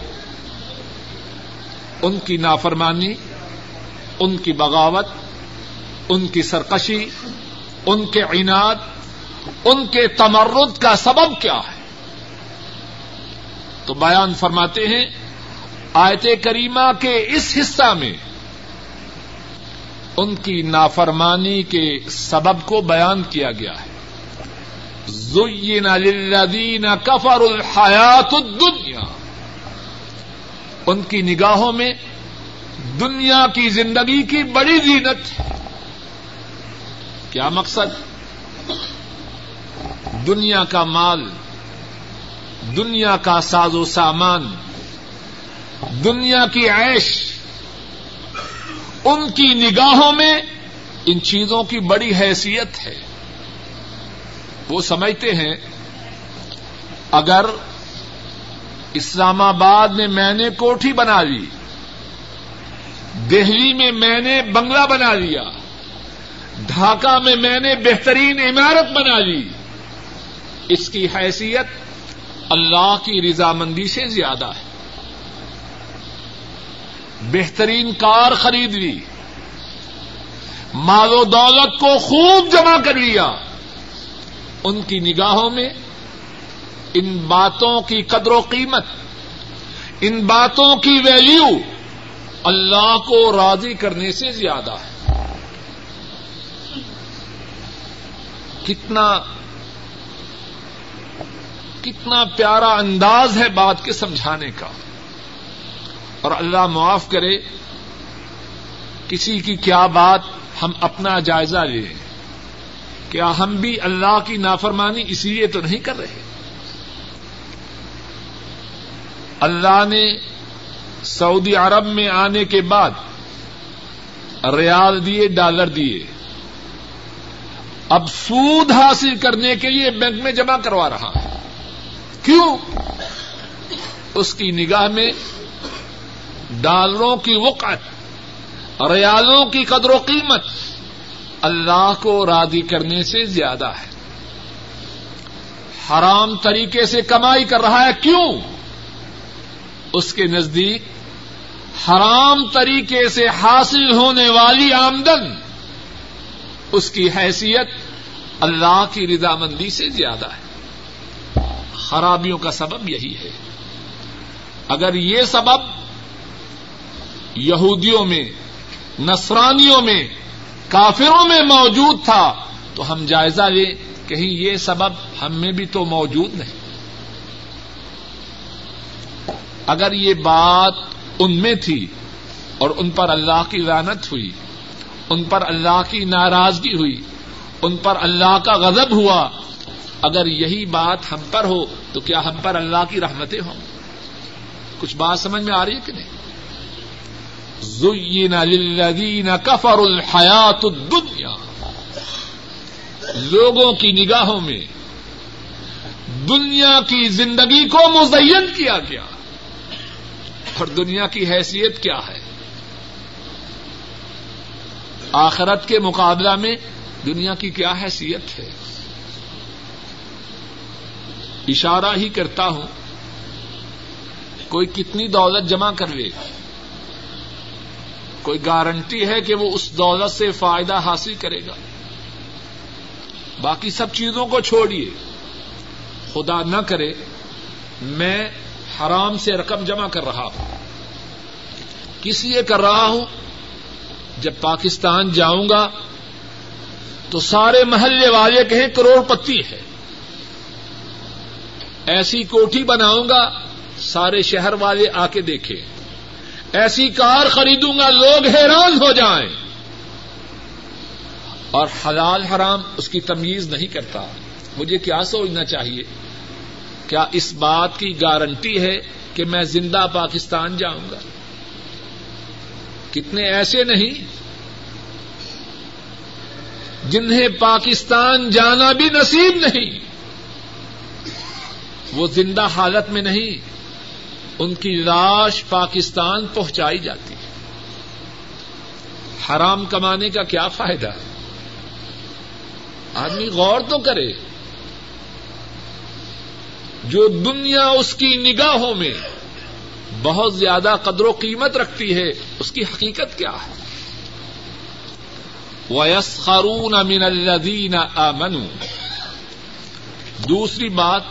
ان کی نافرمانی، ان کی بغاوت، ان کی سرکشی، ان کے عناد، ان کے تمرد کا سبب کیا ہے۔ تو بیان فرماتے ہیں، آیت کریمہ کے اس حصہ میں ان کی نافرمانی کے سبب کو بیان کیا گیا ہے۔ زین للذین کفر الحیات الدنیا ان کی نگاہوں میں دنیا کی زندگی کی بڑی زینت ہے۔ کیا مقصد؟ دنیا کا مال، دنیا کا ساز و سامان، دنیا کی عیش۔ ان کی نگاہوں میں ان چیزوں کی بڑی حیثیت ہے۔ وہ سمجھتے ہیں، اگر اسلام آباد میں میں نے کوٹھی بنا لی دہلی میں میں نے بنگلہ بنا لیا ڈھاکہ میں میں نے بہترین عمارت بنا لی اس کی حیثیت اللہ کی رضامندی سے زیادہ ہے۔ بہترین کار خرید لی، مال و دولت کو خوب جمع کر لیا۔ ان کی نگاہوں میں ان باتوں کی قدر و قیمت، ان باتوں کی ویلیو اللہ کو راضی کرنے سے زیادہ ہے۔ کتنا کتنا پیارا انداز ہے بات کے سمجھانے کا۔ اور اللہ معاف کرے، کسی کی کیا بات ہم اپنا جائزہ لیں کیا ہم بھی اللہ کی نافرمانی اسی لیے تو نہیں کر رہے۔ اللہ نے سعودی عرب میں آنے کے بعد ریال دیے، ڈالر دیے۔ اب سود حاصل کرنے کے لیے بینک میں جمع کروا رہا۔ ہے کیوں؟ اس کی نگاہ میں ڈالروں کی وقت ریالوں کی قدر و قیمت اللہ کو راضی کرنے سے زیادہ ہے۔ حرام طریقے سے کمائی کر رہا ہے۔ کیوں؟ اس کے نزدیک حرام طریقے سے حاصل ہونے والی آمدن، اس کی حیثیت اللہ کی رضامندی سے زیادہ ہے۔ خرابیوں کا سبب یہی ہے۔ اگر یہ سبب یہودیوں میں، نصرانیوں میں کافروں میں موجود تھا، تو ہم جائزہ لیں، کہیں یہ سبب ہم میں بھی تو موجود نہیں۔ اگر یہ بات ان میں تھی اور ان پر اللہ کی رانت ہوئی، ان پر اللہ کی ناراضگی ہوئی، ان پر اللہ کا غضب ہوا، اگر یہی بات ہم پر ہو، تو کیا ہم پر اللہ کی رحمتیں ہوں؟ کچھ بات سمجھ میں آ رہی ہے کہ نہیں؟ زین للذین کفر الحیات الدنیا لوگوں کی نگاہوں میں دنیا کی زندگی کو مزین کیا گیا۔ اور دنیا کی حیثیت کیا ہے؟ آخرت کے مقابلہ میں دنیا کی کیا حیثیت ہے؟ اشارہ ہی کرتا ہوں، کوئی کتنی دولت جمع کر لے۔ کوئی گارنٹی ہے کہ وہ اس دولت سے فائدہ حاصل کرے گا؟ باقی سب چیزوں کو چھوڑیے۔ خدا نہ کرے، میں حرام سے رقم جمع کر رہا ہوں۔ کس لیے کر رہا ہوں؟ جب پاکستان جاؤں گا تو سارے محلے والے کہیں کروڑ پتی ہے۔ ایسی کوٹھی بناؤں گا، سارے شہر والے آ کے دیکھیں۔ ایسی کار خریدوں گا، لوگ حیران ہو جائیں۔ اور حلال حرام اس کی تمیز نہیں کرتا۔ مجھے کیا سوچنا چاہیے؟ کیا اس بات کی گارنٹی ہے کہ میں زندہ پاکستان جاؤں گا؟ کتنے ایسے نہیں جنہیں پاکستان جانا بھی نصیب نہیں۔ وہ زندہ حالت میں نہیں۔ ان کی لاش پاکستان پہنچائی جاتی ہے۔ حرام کمانے کا کیا فائدہ؟ ہے آدمی غور تو کرے۔ جو دنیا اس کی نگاہوں میں بہت زیادہ قدر و قیمت رکھتی ہے، اس کی حقیقت کیا ہے؟ ویس خارون امین الدین امن دوسری بات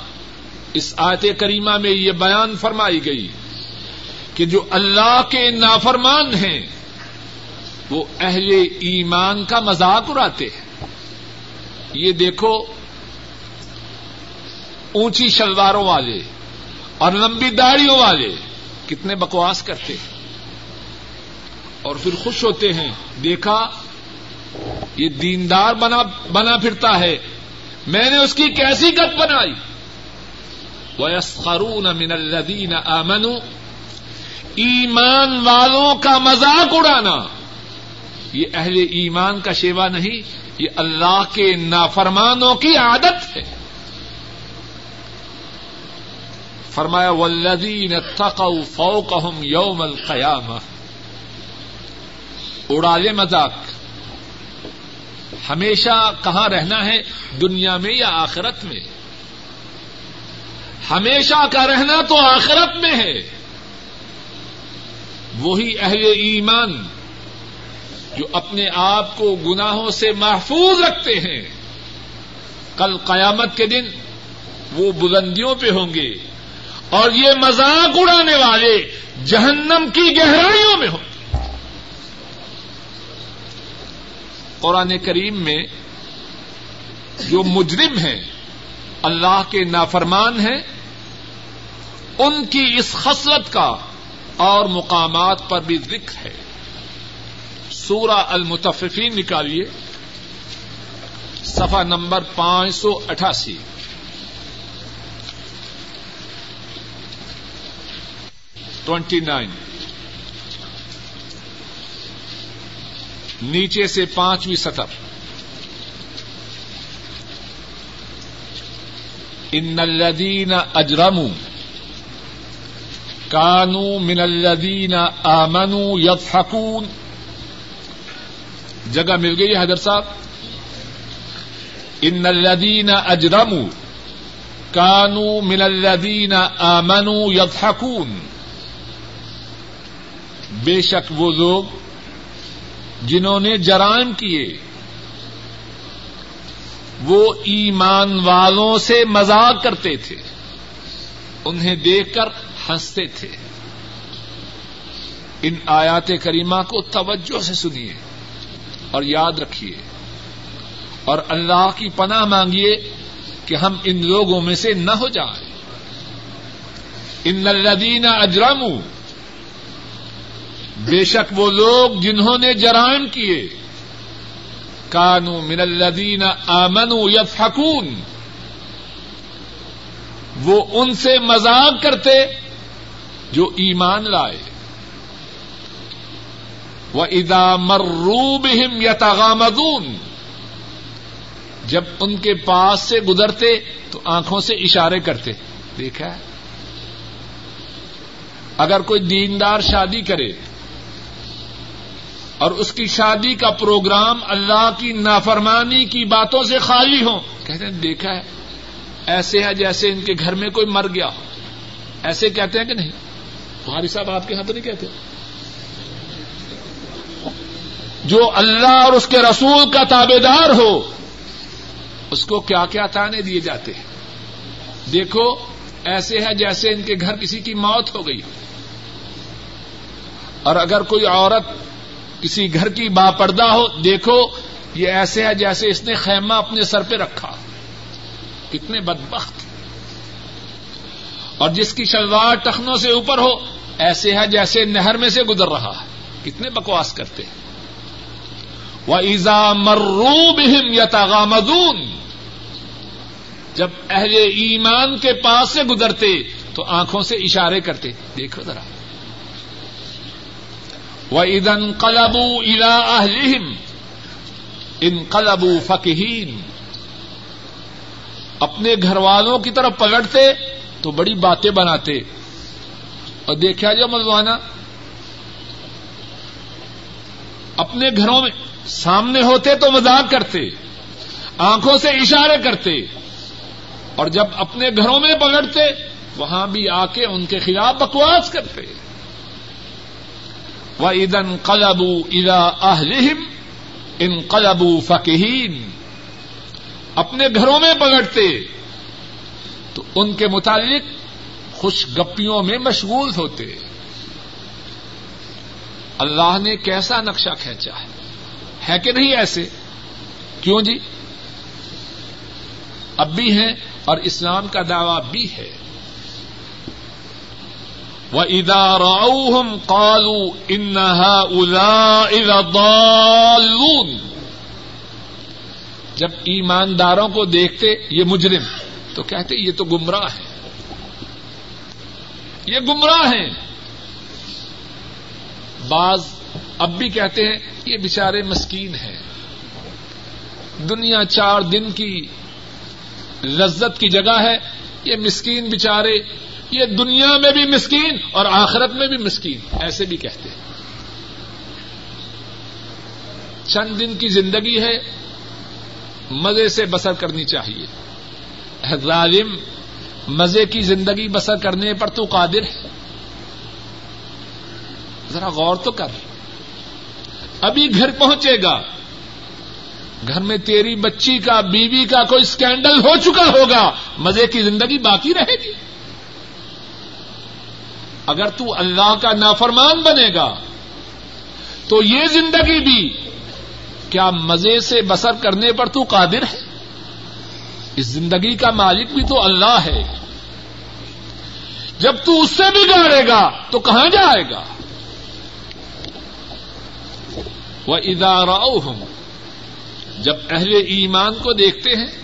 اس آیت کریمہ میں یہ بیان فرمائی گئی کہ جو اللہ کے نافرمان ہیں، وہ اہل ایمان کا مذاق اڑاتے ہیں۔ یہ دیکھو، اونچی شلواروں والے اور لمبی داڑیوں والے کتنے بکواس کرتے ہیں۔ اور پھر خوش ہوتے ہیں، دیکھا، یہ دیندار بنا بنا پھرتا ہے، میں نے اس کی کیسی گت بنائی؟ وَيَسْخَرُونَ مِنَ الَّذِينَ آمَنُوا۔ ایمان والوں کا مذاق اڑانا۔ یہ اہل ایمان کا شیوا نہیں، یہ اللہ کے نافرمانوں کی عادت ہے۔ فرمایا ولدین تقوا فوقهم یوم القیامہ اڑا لے مذاق۔ ہمیشہ کہاں رہنا ہے، دنیا میں یا آخرت میں؟ ہمیشہ کا رہنا تو آخرت میں ہے۔ وہی اہل ایمان جو اپنے آپ کو گناہوں سے محفوظ رکھتے ہیں۔ کل قیامت کے دن وہ بلندیوں پہ ہوں گے اور یہ مذاق اڑانے والے جہنم کی گہرائیوں میں ہوں قرآن کریم میں جو مجرم ہیں اللہ کے نافرمان ہیں، ان کی اس خصلت کا اور مقامات پر بھی ذکر ہے۔ سورہ المتففین نکالیے، صفحہ نمبر پانچ سو اٹھاسی۔ Twenty nine. نیچے سے پانچویں سطح ان الذین اجرموا کانو من الذین آمنوا یضحکون۔ جگہ مل گئی حضرت صاحب۔ ان الذین اجرموا کانو من الذین آمنوا یضحکون۔ بے شک وہ لوگ جنہوں نے جرائم کیے وہ ایمان والوں سے مذاق کرتے تھے، انہیں دیکھ کر ہنستے تھے۔ ان آیات کریمہ کو توجہ سے سنیے اور یاد رکھیے۔ اور اللہ کی پناہ مانگیے کہ ہم ان لوگوں میں سے نہ ہو جائیں۔ ان الذین اجرموا، بے شک وہ لوگ جنہوں نے جرائم کیے۔ کانو من الذین آمنوا یضحکون وہ ان سے مذاق کرتے جو ایمان لائے۔ وہ ادا مروبہم یتغامدون جب ان کے پاس سے گزرتے تو آنکھوں سے اشارے کرتے۔ دیکھا ہے۔ اگر کوئی دیندار شادی کرے اور اس کی شادی کا پروگرام اللہ کی نافرمانی کی باتوں سے خالی ہو کہتے ہیں، دیکھا ہے، ایسے ہے جیسے ان کے گھر میں کوئی مر گیا ہو۔ ایسے کہتے ہیں کہ نہیں؟ تمہاری صاحب آپ کے یہاں تو نہیں کہتے۔ جو اللہ اور اس کے رسول کا تابے دار ہو، اس کو کیا کیا تانے دیے جاتے ہیں۔ دیکھو، ایسے ہے جیسے ان کے گھر کسی کی موت ہو گئی اور اگر کوئی عورت کسی گھر کی با پردہ ہو، دیکھو، یہ ایسے ہے جیسے اس نے خیمہ اپنے سر پہ رکھا۔ کتنے بدبخت۔ اور جس کی شلوار ٹخنوں سے اوپر ہو، ایسے ہے جیسے نہر میں سے گزر رہا ہے۔ کتنے بکواس کرتے ہیں۔ وہ ایزا مروب یتاغامدون جب اہل ایمان کے پاس سے گزرتے، تو آنکھوں سے اشارے کرتے۔ دیکھو ذرا۔ وہ ادن قلبو الا اہلہم ان قلبو فقہین اپنے گھر والوں کی طرف پلٹتے تو بڑی باتیں بناتے۔ اور دیکھا جا ملوانا اپنے گھروں میں سامنے ہوتے تو مذاق کرتے، آنکھوں سے اشارے کرتے، اور جب اپنے گھروں میں پلٹتے، وہاں بھی آ کے ان کے خلاف بکواس کرتے۔ وہ ادن قلبو ادا اہلہم ان قلبو فقہین اپنے گھروں میں پلٹتے تو ان کے متعلق خوش گپیوں میں مشغول ہوتے اللہ نے کیسا نقشہ کھینچا ہے؟ ہے کہ نہیں ایسے؟ کیوں جی؟ اب بھی ہیں اور اسلام کا دعوی بھی ہے۔ وہ ادارم کالو انہا الا ادالون جب ایمانداروں کو دیکھتے یہ مجرم تو کہتے یہ تو گمراہ ہے یہ گمراہ ہیں بعض اب بھی کہتے ہیں یہ بےچارے مسکین ہیں دنیا چار دن کی لذت کی جگہ ہے یہ مسکین بےچارے یہ دنیا میں بھی مسکین اور آخرت میں بھی مسکین، ایسے بھی کہتے ہیں۔ چند دن کی زندگی ہے، مزے سے بسر کرنی چاہیے۔ ظالم، مزے کی زندگی بسر کرنے پر تو قادر ہے۔ ذرا غور تو کر۔ ابھی گھر پہنچے گا۔ گھر میں تیری بچی کا، بیوی کا کوئی اسکینڈل ہو چکا ہوگا۔ مزے کی زندگی باقی رہے گی۔ اگر تو اللہ کا نافرمان بنے گا، تو یہ زندگی بھی کیا مزے سے بسر کرنے پر تو قادر ہے؟ اس زندگی کا مالک بھی تو اللہ ہے۔ جب تو اس سے بھی گاڑے گا، تو کہاں جائے گا؟ وہ ادارہ ہوں جب اہل ایمان کو دیکھتے ہیں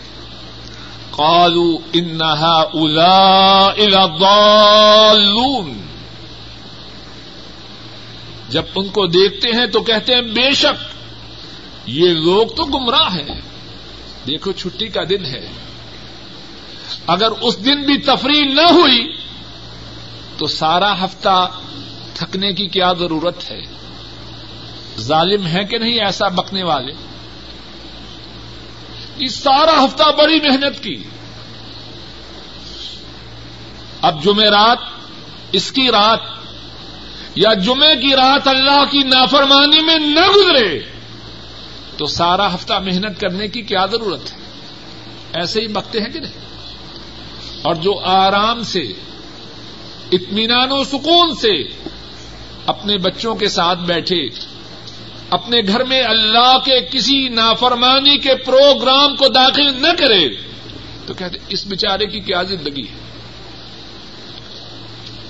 کالو انہا الا ضالون جب ان کو دیکھتے ہیں تو کہتے ہیں بے شک یہ لوگ تو گمراہ ہیں۔ دیکھو چھٹی کا دن ہے۔ اگر اس دن بھی تفریح نہ ہوئی تو سارا ہفتہ تھکنے کی کیا ضرورت ہے؟ ظالم ہے کہ نہیں ایسا بکنے والے؟ یہ سارا ہفتہ بڑی محنت کی۔ اب جمعرات، اس کی رات یا جمعے کی رات اللہ کی نافرمانی میں نہ گزرے، تو سارا ہفتہ محنت کرنے کی کیا ضرورت ہے؟ ایسے ہی بکتے ہیں کہ نہیں؟ اور جو آرام سے، اطمینان و سکون سے اپنے بچوں کے ساتھ بیٹھے، اپنے گھر میں اللہ کے کسی نافرمانی کے پروگرام کو داخل نہ کرے، تو کہتے اس بیچارے کی کیا زندگی ہے؟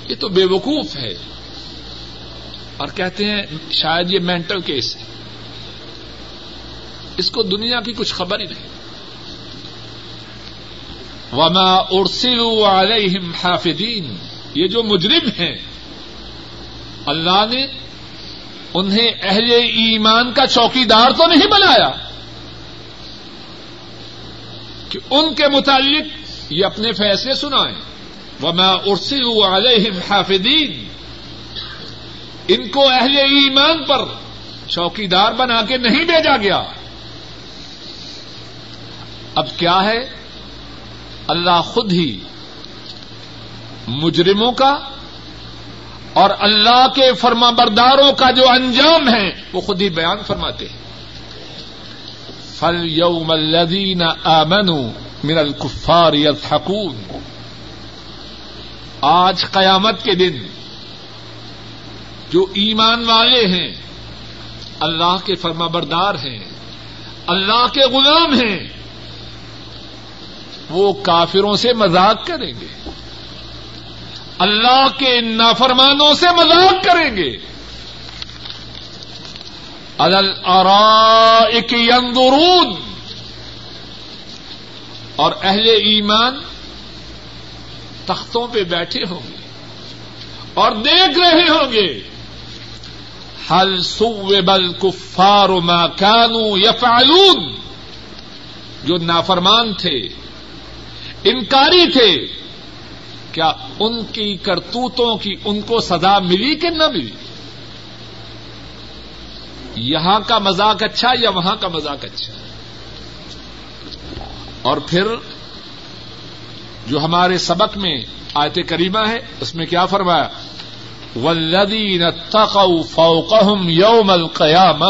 یہ تو بے وقوف ہے۔ اور کہتے ہیں شاید یہ مینٹل کیس ہے۔ اس کو دنیا کی کچھ خبر ہی نہیں۔ وما ارسلوا علیہم حافظین یہ جو مجرم ہیں، اللہ نے انہیں اہل ایمان کا چوکی دار تو نہیں بنایا کہ ان کے متعلق یہ اپنے فیصلے سنائیں۔ وما ارسلوا علیہم حافظین ان کو اہل ایمان پر چوکی دار بنا کے نہیں بھیجا گیا۔ اب کیا ہے؟ اللہ خود ہی مجرموں کا اور اللہ کے فرما برداروں کا جو انجام ہے، وہ خود ہی بیان فرماتے ہیں۔ فل یوم الدین امن من الکفار یضحکون آج قیامت کے دن جو ایمان والے ہیں، اللہ کے فرما بردار ہیں، اللہ کے غلام ہیں، وہ کافروں سے مذاق کریں گے۔ اللہ کے نافرمانوں سے مذاق کریں گے۔ الک یندرون اور اہل ایمان تختوں پہ بیٹھے ہوں گے اور دیکھ رہے ہوں گے۔ ہل سو بل کفار ما کانو یفعلون جو نافرمان تھے، انکاری تھے، کیا ان کی کرتوتوں کی ان کو سزا ملی کہ نہ ملی؟ یہاں کا مزاق اچھا یا وہاں کا مزاق اچھا؟ اور پھر جو ہمارے سبق میں آیت کریمہ ہے، اس میں کیا فرمایا؟ ولدین اتقوا فوقهم یوم القیامہ،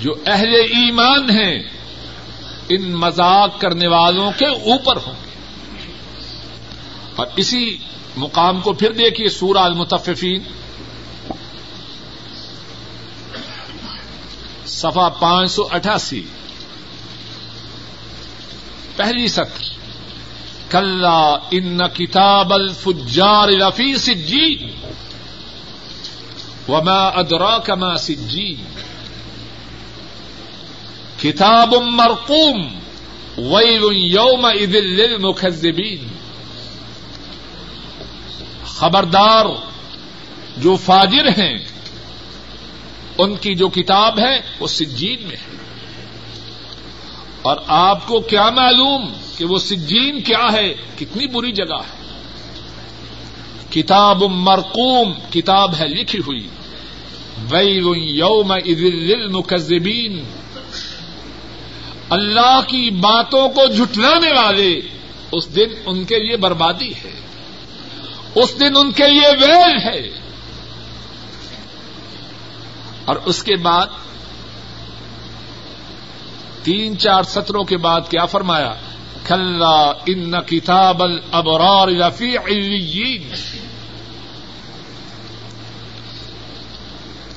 جو اہل ایمان ہیں، ان مذاق کرنے والوں کے اوپر ہوں۔ گے اور اسی مقام کو پھر دیکھیے سورہ المتففین۔ سفا پانچ سو اٹھاسی۔ پہلی سطر۔ کل ان کتاب الفجار رفی سجی وما ادرا کما سجی کتاب مرقوم ویل یوم عید للمکذبین خبردار جو فاجر ہیں، ان کی جو کتاب ہے وہ سجین میں ہے۔ اور آپ کو کیا معلوم؟ کہ وہ سجین کیا ہے؟ کتنی بری جگہ ہے۔ کتاب مرقوم کتاب ہے لکھی ہوئی۔ ویل یوم المکذبین اللہ کی باتوں کو جھٹلانے والے اس دن ان کے لیے بربادی ہے۔ اس دن ان کے لیے ویل ہے۔ اور اس کے بعد تین چار سطروں کے بعد کیا فرمایا؟ کھلا ان کتاب الابرار رفیع علیین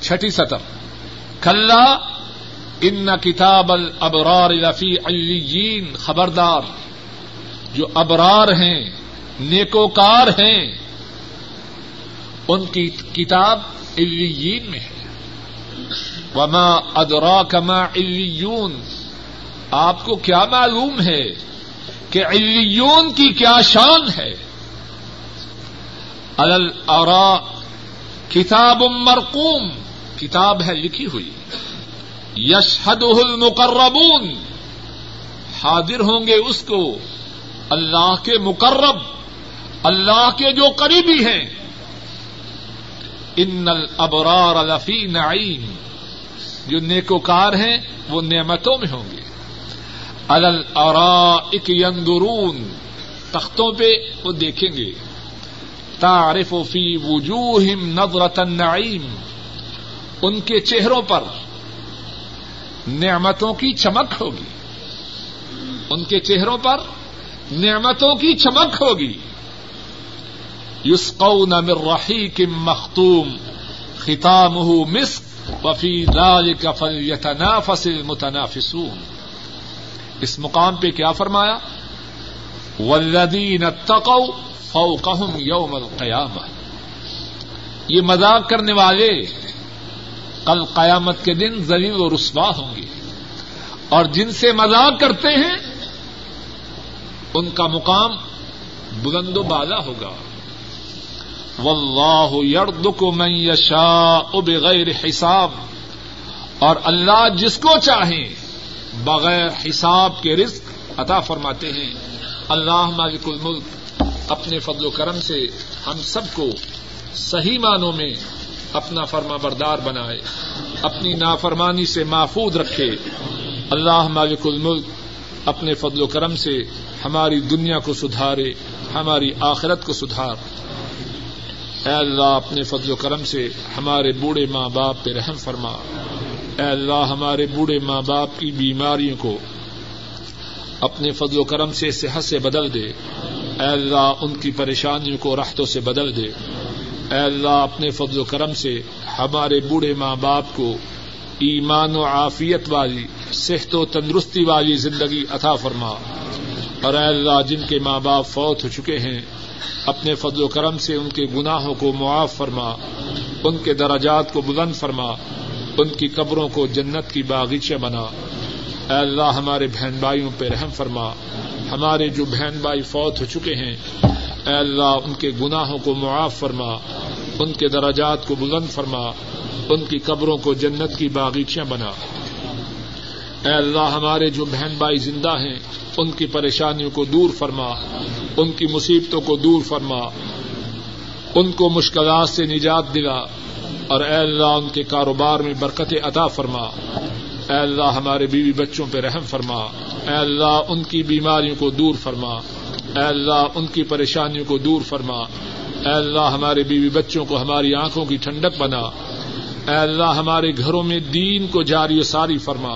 چھٹی سطر. کھلا ان کتاب الابرار رفیع علیین خبردار. جو ابرار ہیں، نیکوکار ہیں، ان کی کتاب علیین میں ہے. وما ادرا کما علیون آپ کو کیا معلوم ہے؟ کہ علیون کی کیا شان ہے؟ الرا کتاب مرقوم، کتاب ہے لکھی ہوئی۔ یشہد المقربون، حاضر ہوں گے اس کو، اللہ کے مقرب، اللہ کے جو قریبی ہیں۔ ان الابرار لفی نعیم۔ جو نیکوکار ہیں، وہ نعمتوں میں ہوں گے۔ الل اک یندرون تختوں پہ وہ دیکھیں گے۔ تعارف فی وجوہ نظرت النعیم، ان کے چہروں پر نعمتوں کی چمک ہوگی۔ ان کے چہروں پر نعمتوں کی چمک ہوگی۔ یسقون من رحیق مختوم ختامہ مسک، وفی ذلك فلیتنافس المتنافسون۔ اس مقام پہ کیا فرمایا؟ ولدین تقو فوقهم یوم القیامہ یہ مذاق کرنے والے کل قیامت کے دن زلیل و رسوا ہوں گے۔ اور جن سے مذاق کرتے ہیں، ان کا مقام بلند و بالا ہوگا۔ واللہ یردک من یشاء بغیر حساب۔ اور اللہ جس کو چاہیں بغیر حساب کے رزق عطا فرماتے ہیں۔ اللہ مالک الملک، اپنے فضل و کرم سے ہم سب کو صحیح معنوں میں اپنا فرما بردار بنائے، اپنی نافرمانی سے محفوظ رکھے۔ اللہ مالک الملک، اپنے فضل و کرم سے ہماری دنیا کو سدھارے، ہماری آخرت کو سدھار۔ اے اللہ، اپنے فضل و کرم سے ہمارے بوڑھے ماں باپ پہ رحم فرما۔ اے اللہ ہمارے بوڑھے ماں باپ کی بیماریوں کو اپنے فضل و کرم سے صحت سے بدل دے۔ اے اللہ ان کی پریشانیوں کو راحتوں سے بدل دے۔ اے اللہ اپنے فضل و کرم سے ہمارے بوڑھے ماں باپ کو ایمان و عافیت والی، صحت و تندرستی والی زندگی عطا فرما۔ اور اے اللہ جن کے ماں باپ فوت ہو چکے ہیں، اپنے فضل و کرم سے ان کے گناہوں کو معاف فرما، ان کے دراجات کو بلند فرما۔ ان کی قبروں کو جنت کی باغیچہ بنا۔ اے اللہ، ہمارے بہن بھائیوں پہ رحم فرما۔ ہمارے جو بہن بھائی فوت ہو چکے ہیں، اے اللہ، ان کے گناہوں کو معاف فرما۔ ان کے دراجات کو بلند فرما۔ ان کی قبروں کو جنت کی باغیچیاں بنا۔ اے اللہ، ہمارے جو بہن بھائی زندہ ہیں، ان کی پریشانیوں کو دور فرما۔ ان کی مصیبتوں کو دور فرما۔ ان کو مشکلات سے نجات دلا۔ اور اے اللہ ان کے کاروبار میں برکت عطا فرما۔ اے اللہ ہمارے بیوی بچوں پہ رحم فرما۔ اے اللہ ان کی بیماریوں کو دور فرما۔ اے اللہ ان کی پریشانیوں کو دور فرما۔ اے اللہ ہمارے بیوی بچوں کو ہماری آنکھوں کی ٹھنڈک بنا۔ اے اللہ ہمارے گھروں میں دین کو جاری و ساری فرما۔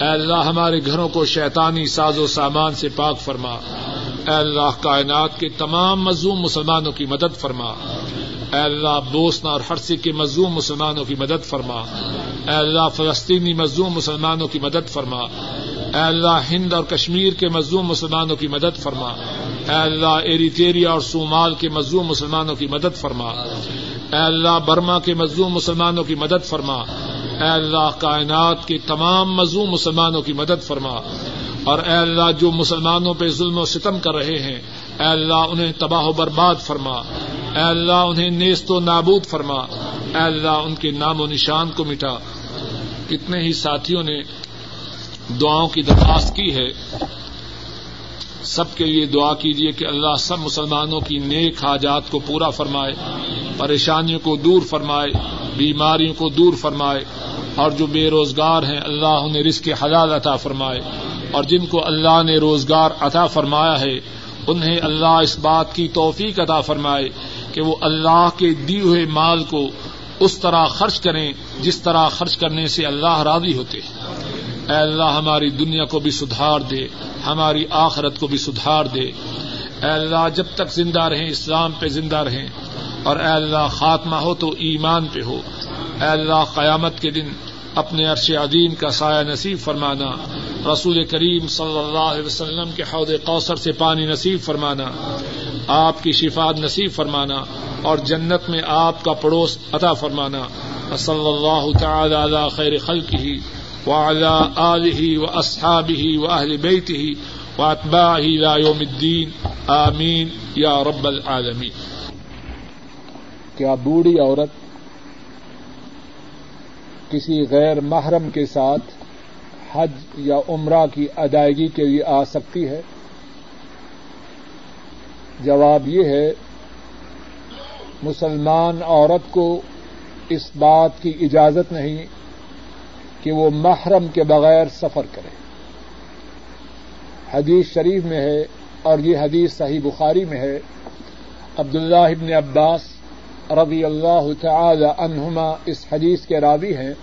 اے اللہ ہمارے گھروں کو شیطانی ساز و سامان سے پاک فرما۔ اے اللہ کائنات کے تمام مظلوم مسلمانوں کی مدد فرما۔ اے اللہ بوسنا اور ہرسی کے مظلوم مسلمانوں کی مدد فرما۔ اے اللہ فلسطینی مظلوم مسلمانوں کی مدد فرما۔ اے اللہ ہند اور کشمیر کے مظلوم مسلمانوں کی مدد فرما۔ اے اللہ ایریٹیریا اور سومال کے مظلوم مسلمانوں کی مدد فرما۔ اے اللہ برما کے مظلوم مسلمانوں کی مدد فرما۔ اے اللہ کائنات کے تمام مظلوم مسلمانوں کی مدد فرما۔ اور اے اللہ جو مسلمانوں پہ ظلم و ستم کر رہے ہیں، اے اللہ انہیں تباہ و برباد فرما۔ اے اللہ انہیں نیست و نابود فرما۔ اے اللہ ان کے نام و نشان کو مٹا۔ کتنے ہی ساتھیوں نے دعاؤں کی درخواست کی ہے۔ سب کے لیے دعا کیجیے کہ اللہ سب مسلمانوں کی نیک حاجات کو پورا فرمائے، پریشانیوں کو دور فرمائے، بیماریوں کو دور فرمائے، اور جو بے روزگار ہیں، اللہ انہیں رزق حلال عطا فرمائے۔ اور جن کو اللہ نے روزگار عطا فرمایا ہے، انہیں اللہ اس بات کی توفیق عطا فرمائے کہ وہ اللہ کے دی ہوئے مال کو اس طرح خرچ کریں جس طرح خرچ کرنے سے اللہ راضی ہوتے۔ اے اللہ، ہماری دنیا کو بھی سدھار دے، ہماری آخرت کو بھی سدھار دے۔ اے اللہ، جب تک زندہ رہیں، اسلام پہ زندہ رہیں۔ اور اے اللہ، خاتمہ ہو تو ایمان پہ ہو۔ اے اللہ، قیامت کے دن اپنے عرش عظیم کا سایہ نصیب فرمانا۔ رسول کریم صلی اللہ علیہ وسلم کے حوض کوثر سے پانی نصیب فرمانا، آپ کی شفات نصیب فرمانا، اور جنت میں آپ کا پڑوس عطا فرمانا۔ صلی اللہ تعالی علی خیر خلقہ وعلى آله وأصحابه وأهل بيته وأتباعه إلى يوم الدين آمين يا رب العالمين کیا بوڑھی عورت کسی غیر محرم کے ساتھ حج یا عمرہ کی ادائیگی کے لیے آ سکتی ہے؟ جواب یہ ہے، مسلمان عورت کو اس بات کی اجازت نہیں کہ وہ محرم کے بغیر سفر کرے۔ حدیث شریف میں ہے اور یہ حدیث صحیح بخاری میں ہے۔ عبداللہ ابن عباس رضی اللہ تعالی عنہما اس حدیث کے راوی ہیں۔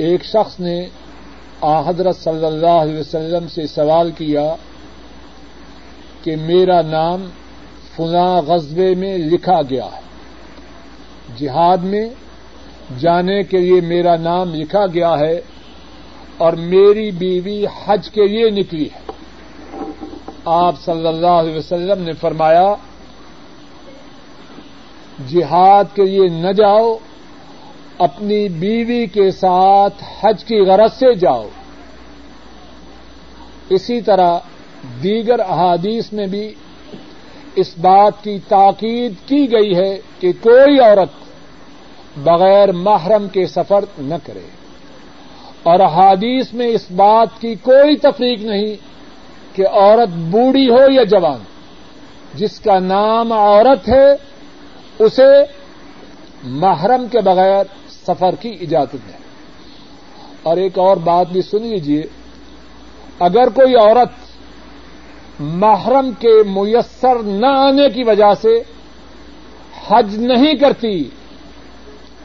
ایک شخص نے آ حضرت صلی اللہ علیہ وسلم سے سوال کیا کہ میرا نام فلاں غزبے میں لکھا گیا ہے۔ جہاد میں جانے کے لیے میرا نام لکھا گیا ہے اور میری بیوی حج کے لیے نکلی ہے۔ آپ صلی اللہ علیہ وسلم نے فرمایا، جہاد کے لیے نہ جاؤ اپنی بیوی کے ساتھ حج کی غرض سے جاؤ۔ اسی طرح دیگر احادیث میں بھی اس بات کی تاکید کی گئی ہے کہ کوئی عورت بغیر محرم کے سفر نہ کرے۔ اور احادیث میں اس بات کی کوئی تفریق نہیں کہ عورت بوڑھی ہو یا جوان، جس کا نام عورت ہے، اسے محرم کے بغیر سفر کی اجازت ہے۔ اور ایک اور بات بھی سن لیجیے اگر کوئی عورت محرم کے میسر نہ آنے کی وجہ سے حج نہیں کرتی،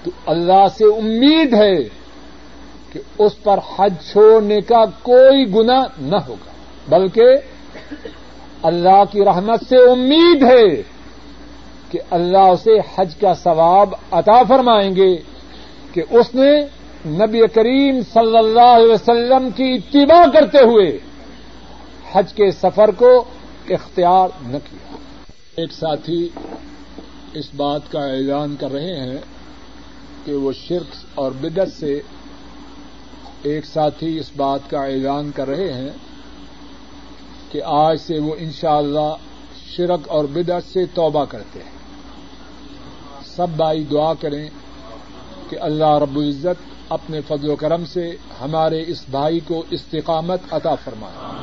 تو اللہ سے امید ہے کہ اس پر حج چھوڑنے کا کوئی گنا نہ ہوگا۔ بلکہ اللہ کی رحمت سے امید ہے کہ اللہ اسے حج کا ثواب عطا فرمائیں گے۔ کہ اس نے نبی کریم صلی اللہ علیہ وسلم کی اتباع کرتے ہوئے حج کے سفر کو اختیار نہ کیا۔ ایک ساتھی اس بات کا اعلان کر رہے ہیں کہ وہ شرک اور بدت سے ایک ساتھی اس بات کا اعلان کر رہے ہیں کہ آج سے وہ انشاءاللہ شرک اور بدت سے توبہ کرتے ہیں۔ سب بھائی دعا کریں۔ کہ اللہ رب العزت اپنے فضل و کرم سے ہمارے اس بھائی کو استقامت عطا فرمائے۔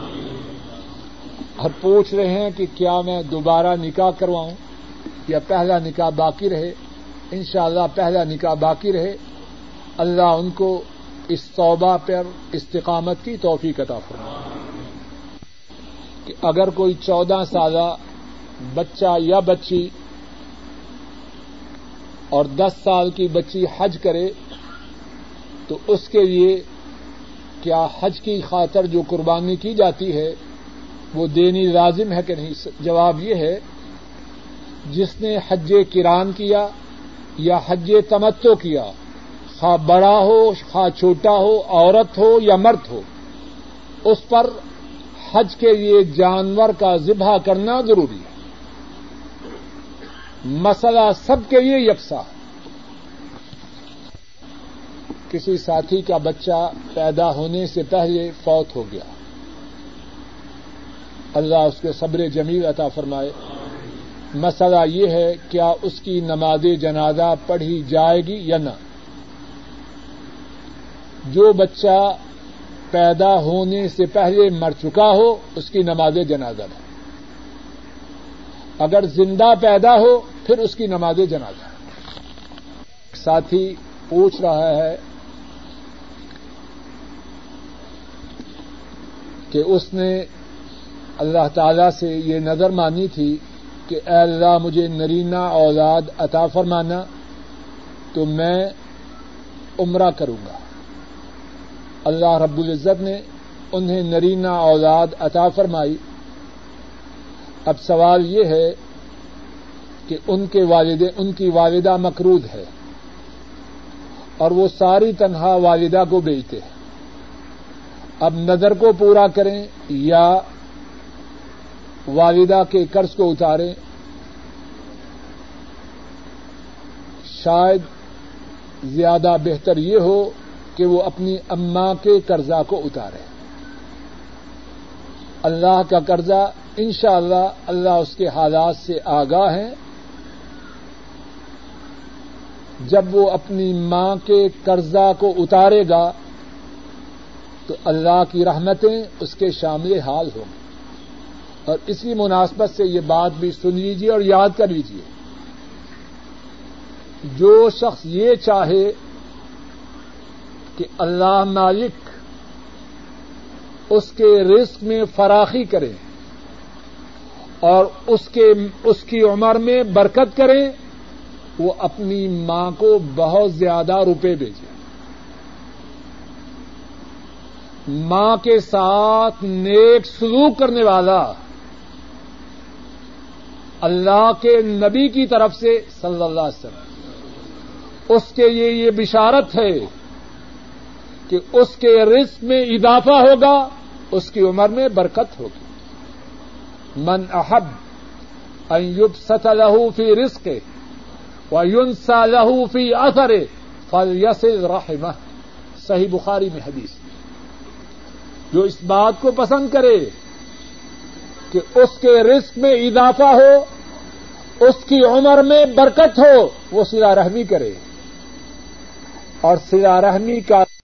اور پوچھ رہے ہیں کہ کیا میں دوبارہ نکاح کرواؤں یا پہلا نکاح باقی رہے؟ انشاءاللہ پہلا نکاح باقی رہے۔ اللہ ان کو اس توبہ پر استقامت کی توفیق عطا فرمائے۔ کہ اگر کوئی چودہ سالہ بچہ یا بچی اور دس سال کی بچی حج کرے تو اس کے لیے کیا حج کی خاطر جو قربانی کی جاتی ہے وہ دینی لازم ہے کہ نہیں؟ جواب یہ ہے، جس نے حج کران کیا یا حج تمتو کیا، خواہ بڑا ہو، خواہ چھوٹا ہو، عورت ہو یا مرد ہو، اس پر حج کے لیے جانور کا ذبح کرنا ضروری ہے۔ مسئلہ سب کے لیے یکساں۔ کسی ساتھی کا بچہ پیدا ہونے سے پہلے فوت ہو گیا۔ اللہ اس کے صبر جمیل عطا فرمائے۔ مسئلہ یہ ہے کیا اس کی نماز جنازہ پڑھی جائے گی یا نہ۔ جو بچہ پیدا ہونے سے پہلے مر چکا ہو، اس کی نماز جنازہ ہے۔ اگر زندہ پیدا ہو، پھر اس کی نماز جنازہ ساتھی، پوچھ رہا ہے کہ اس نے اللہ تعالی سے یہ نظر مانی تھی کہ اے اللہ، مجھے نرینا اولاد عطا فرمانا، تو میں عمرہ کروں گا۔ اللہ رب العزت نے انہیں نرینا اولاد عطا فرمائی۔ اب سوال یہ ہے کہ ان کے والد ان کی والدہ مقروض ہے اور وہ ساری تنہا والدہ کو بیچتے ہیں۔ اب نظر کو پورا کریں یا والدہ کے قرض کو اتاریں، شاید زیادہ بہتر یہ ہو کہ وہ اپنی اماں کے قرضہ کو اتارے۔ اللہ کا قرضہ انشاءاللہ اللہ اللہ اس کے حالات سے آگاہ ہیں جب وہ اپنی ماں کے قرضہ کو اتارے گا، تو اللہ کی رحمتیں اس کے شامل حال ہوں۔ اور اسی مناسبت سے یہ بات بھی سن لیجیے اور یاد کر لیجیے جو شخص یہ چاہے کہ اللہ مالک اس کے رزق میں فراخی کرے اور اس کے اس کی عمر میں برکت کرے وہ اپنی ماں کو بہت زیادہ روپے بھیجے ماں کے ساتھ نیک سلوک کرنے والا اللہ کے نبی کی طرف سے صلی اللہ علیہ وسلم۔ اس کے لیے یہ بشارت ہے کہ اس کے رزق میں اضافہ ہوگا۔ اس کی عمر میں برکت ہوگی۔ من احب ایوب ست لہو فی رزق و یون سا لہو فی اثر فل یس رحمہ۔ صحیح بخاری میں حدیث۔ جو اس بات کو پسند کرے کہ اس کے رزق میں اضافہ ہو، اس کی عمر میں برکت ہو، وہ سلا رحمی کرے۔ اور سلا رحمی کا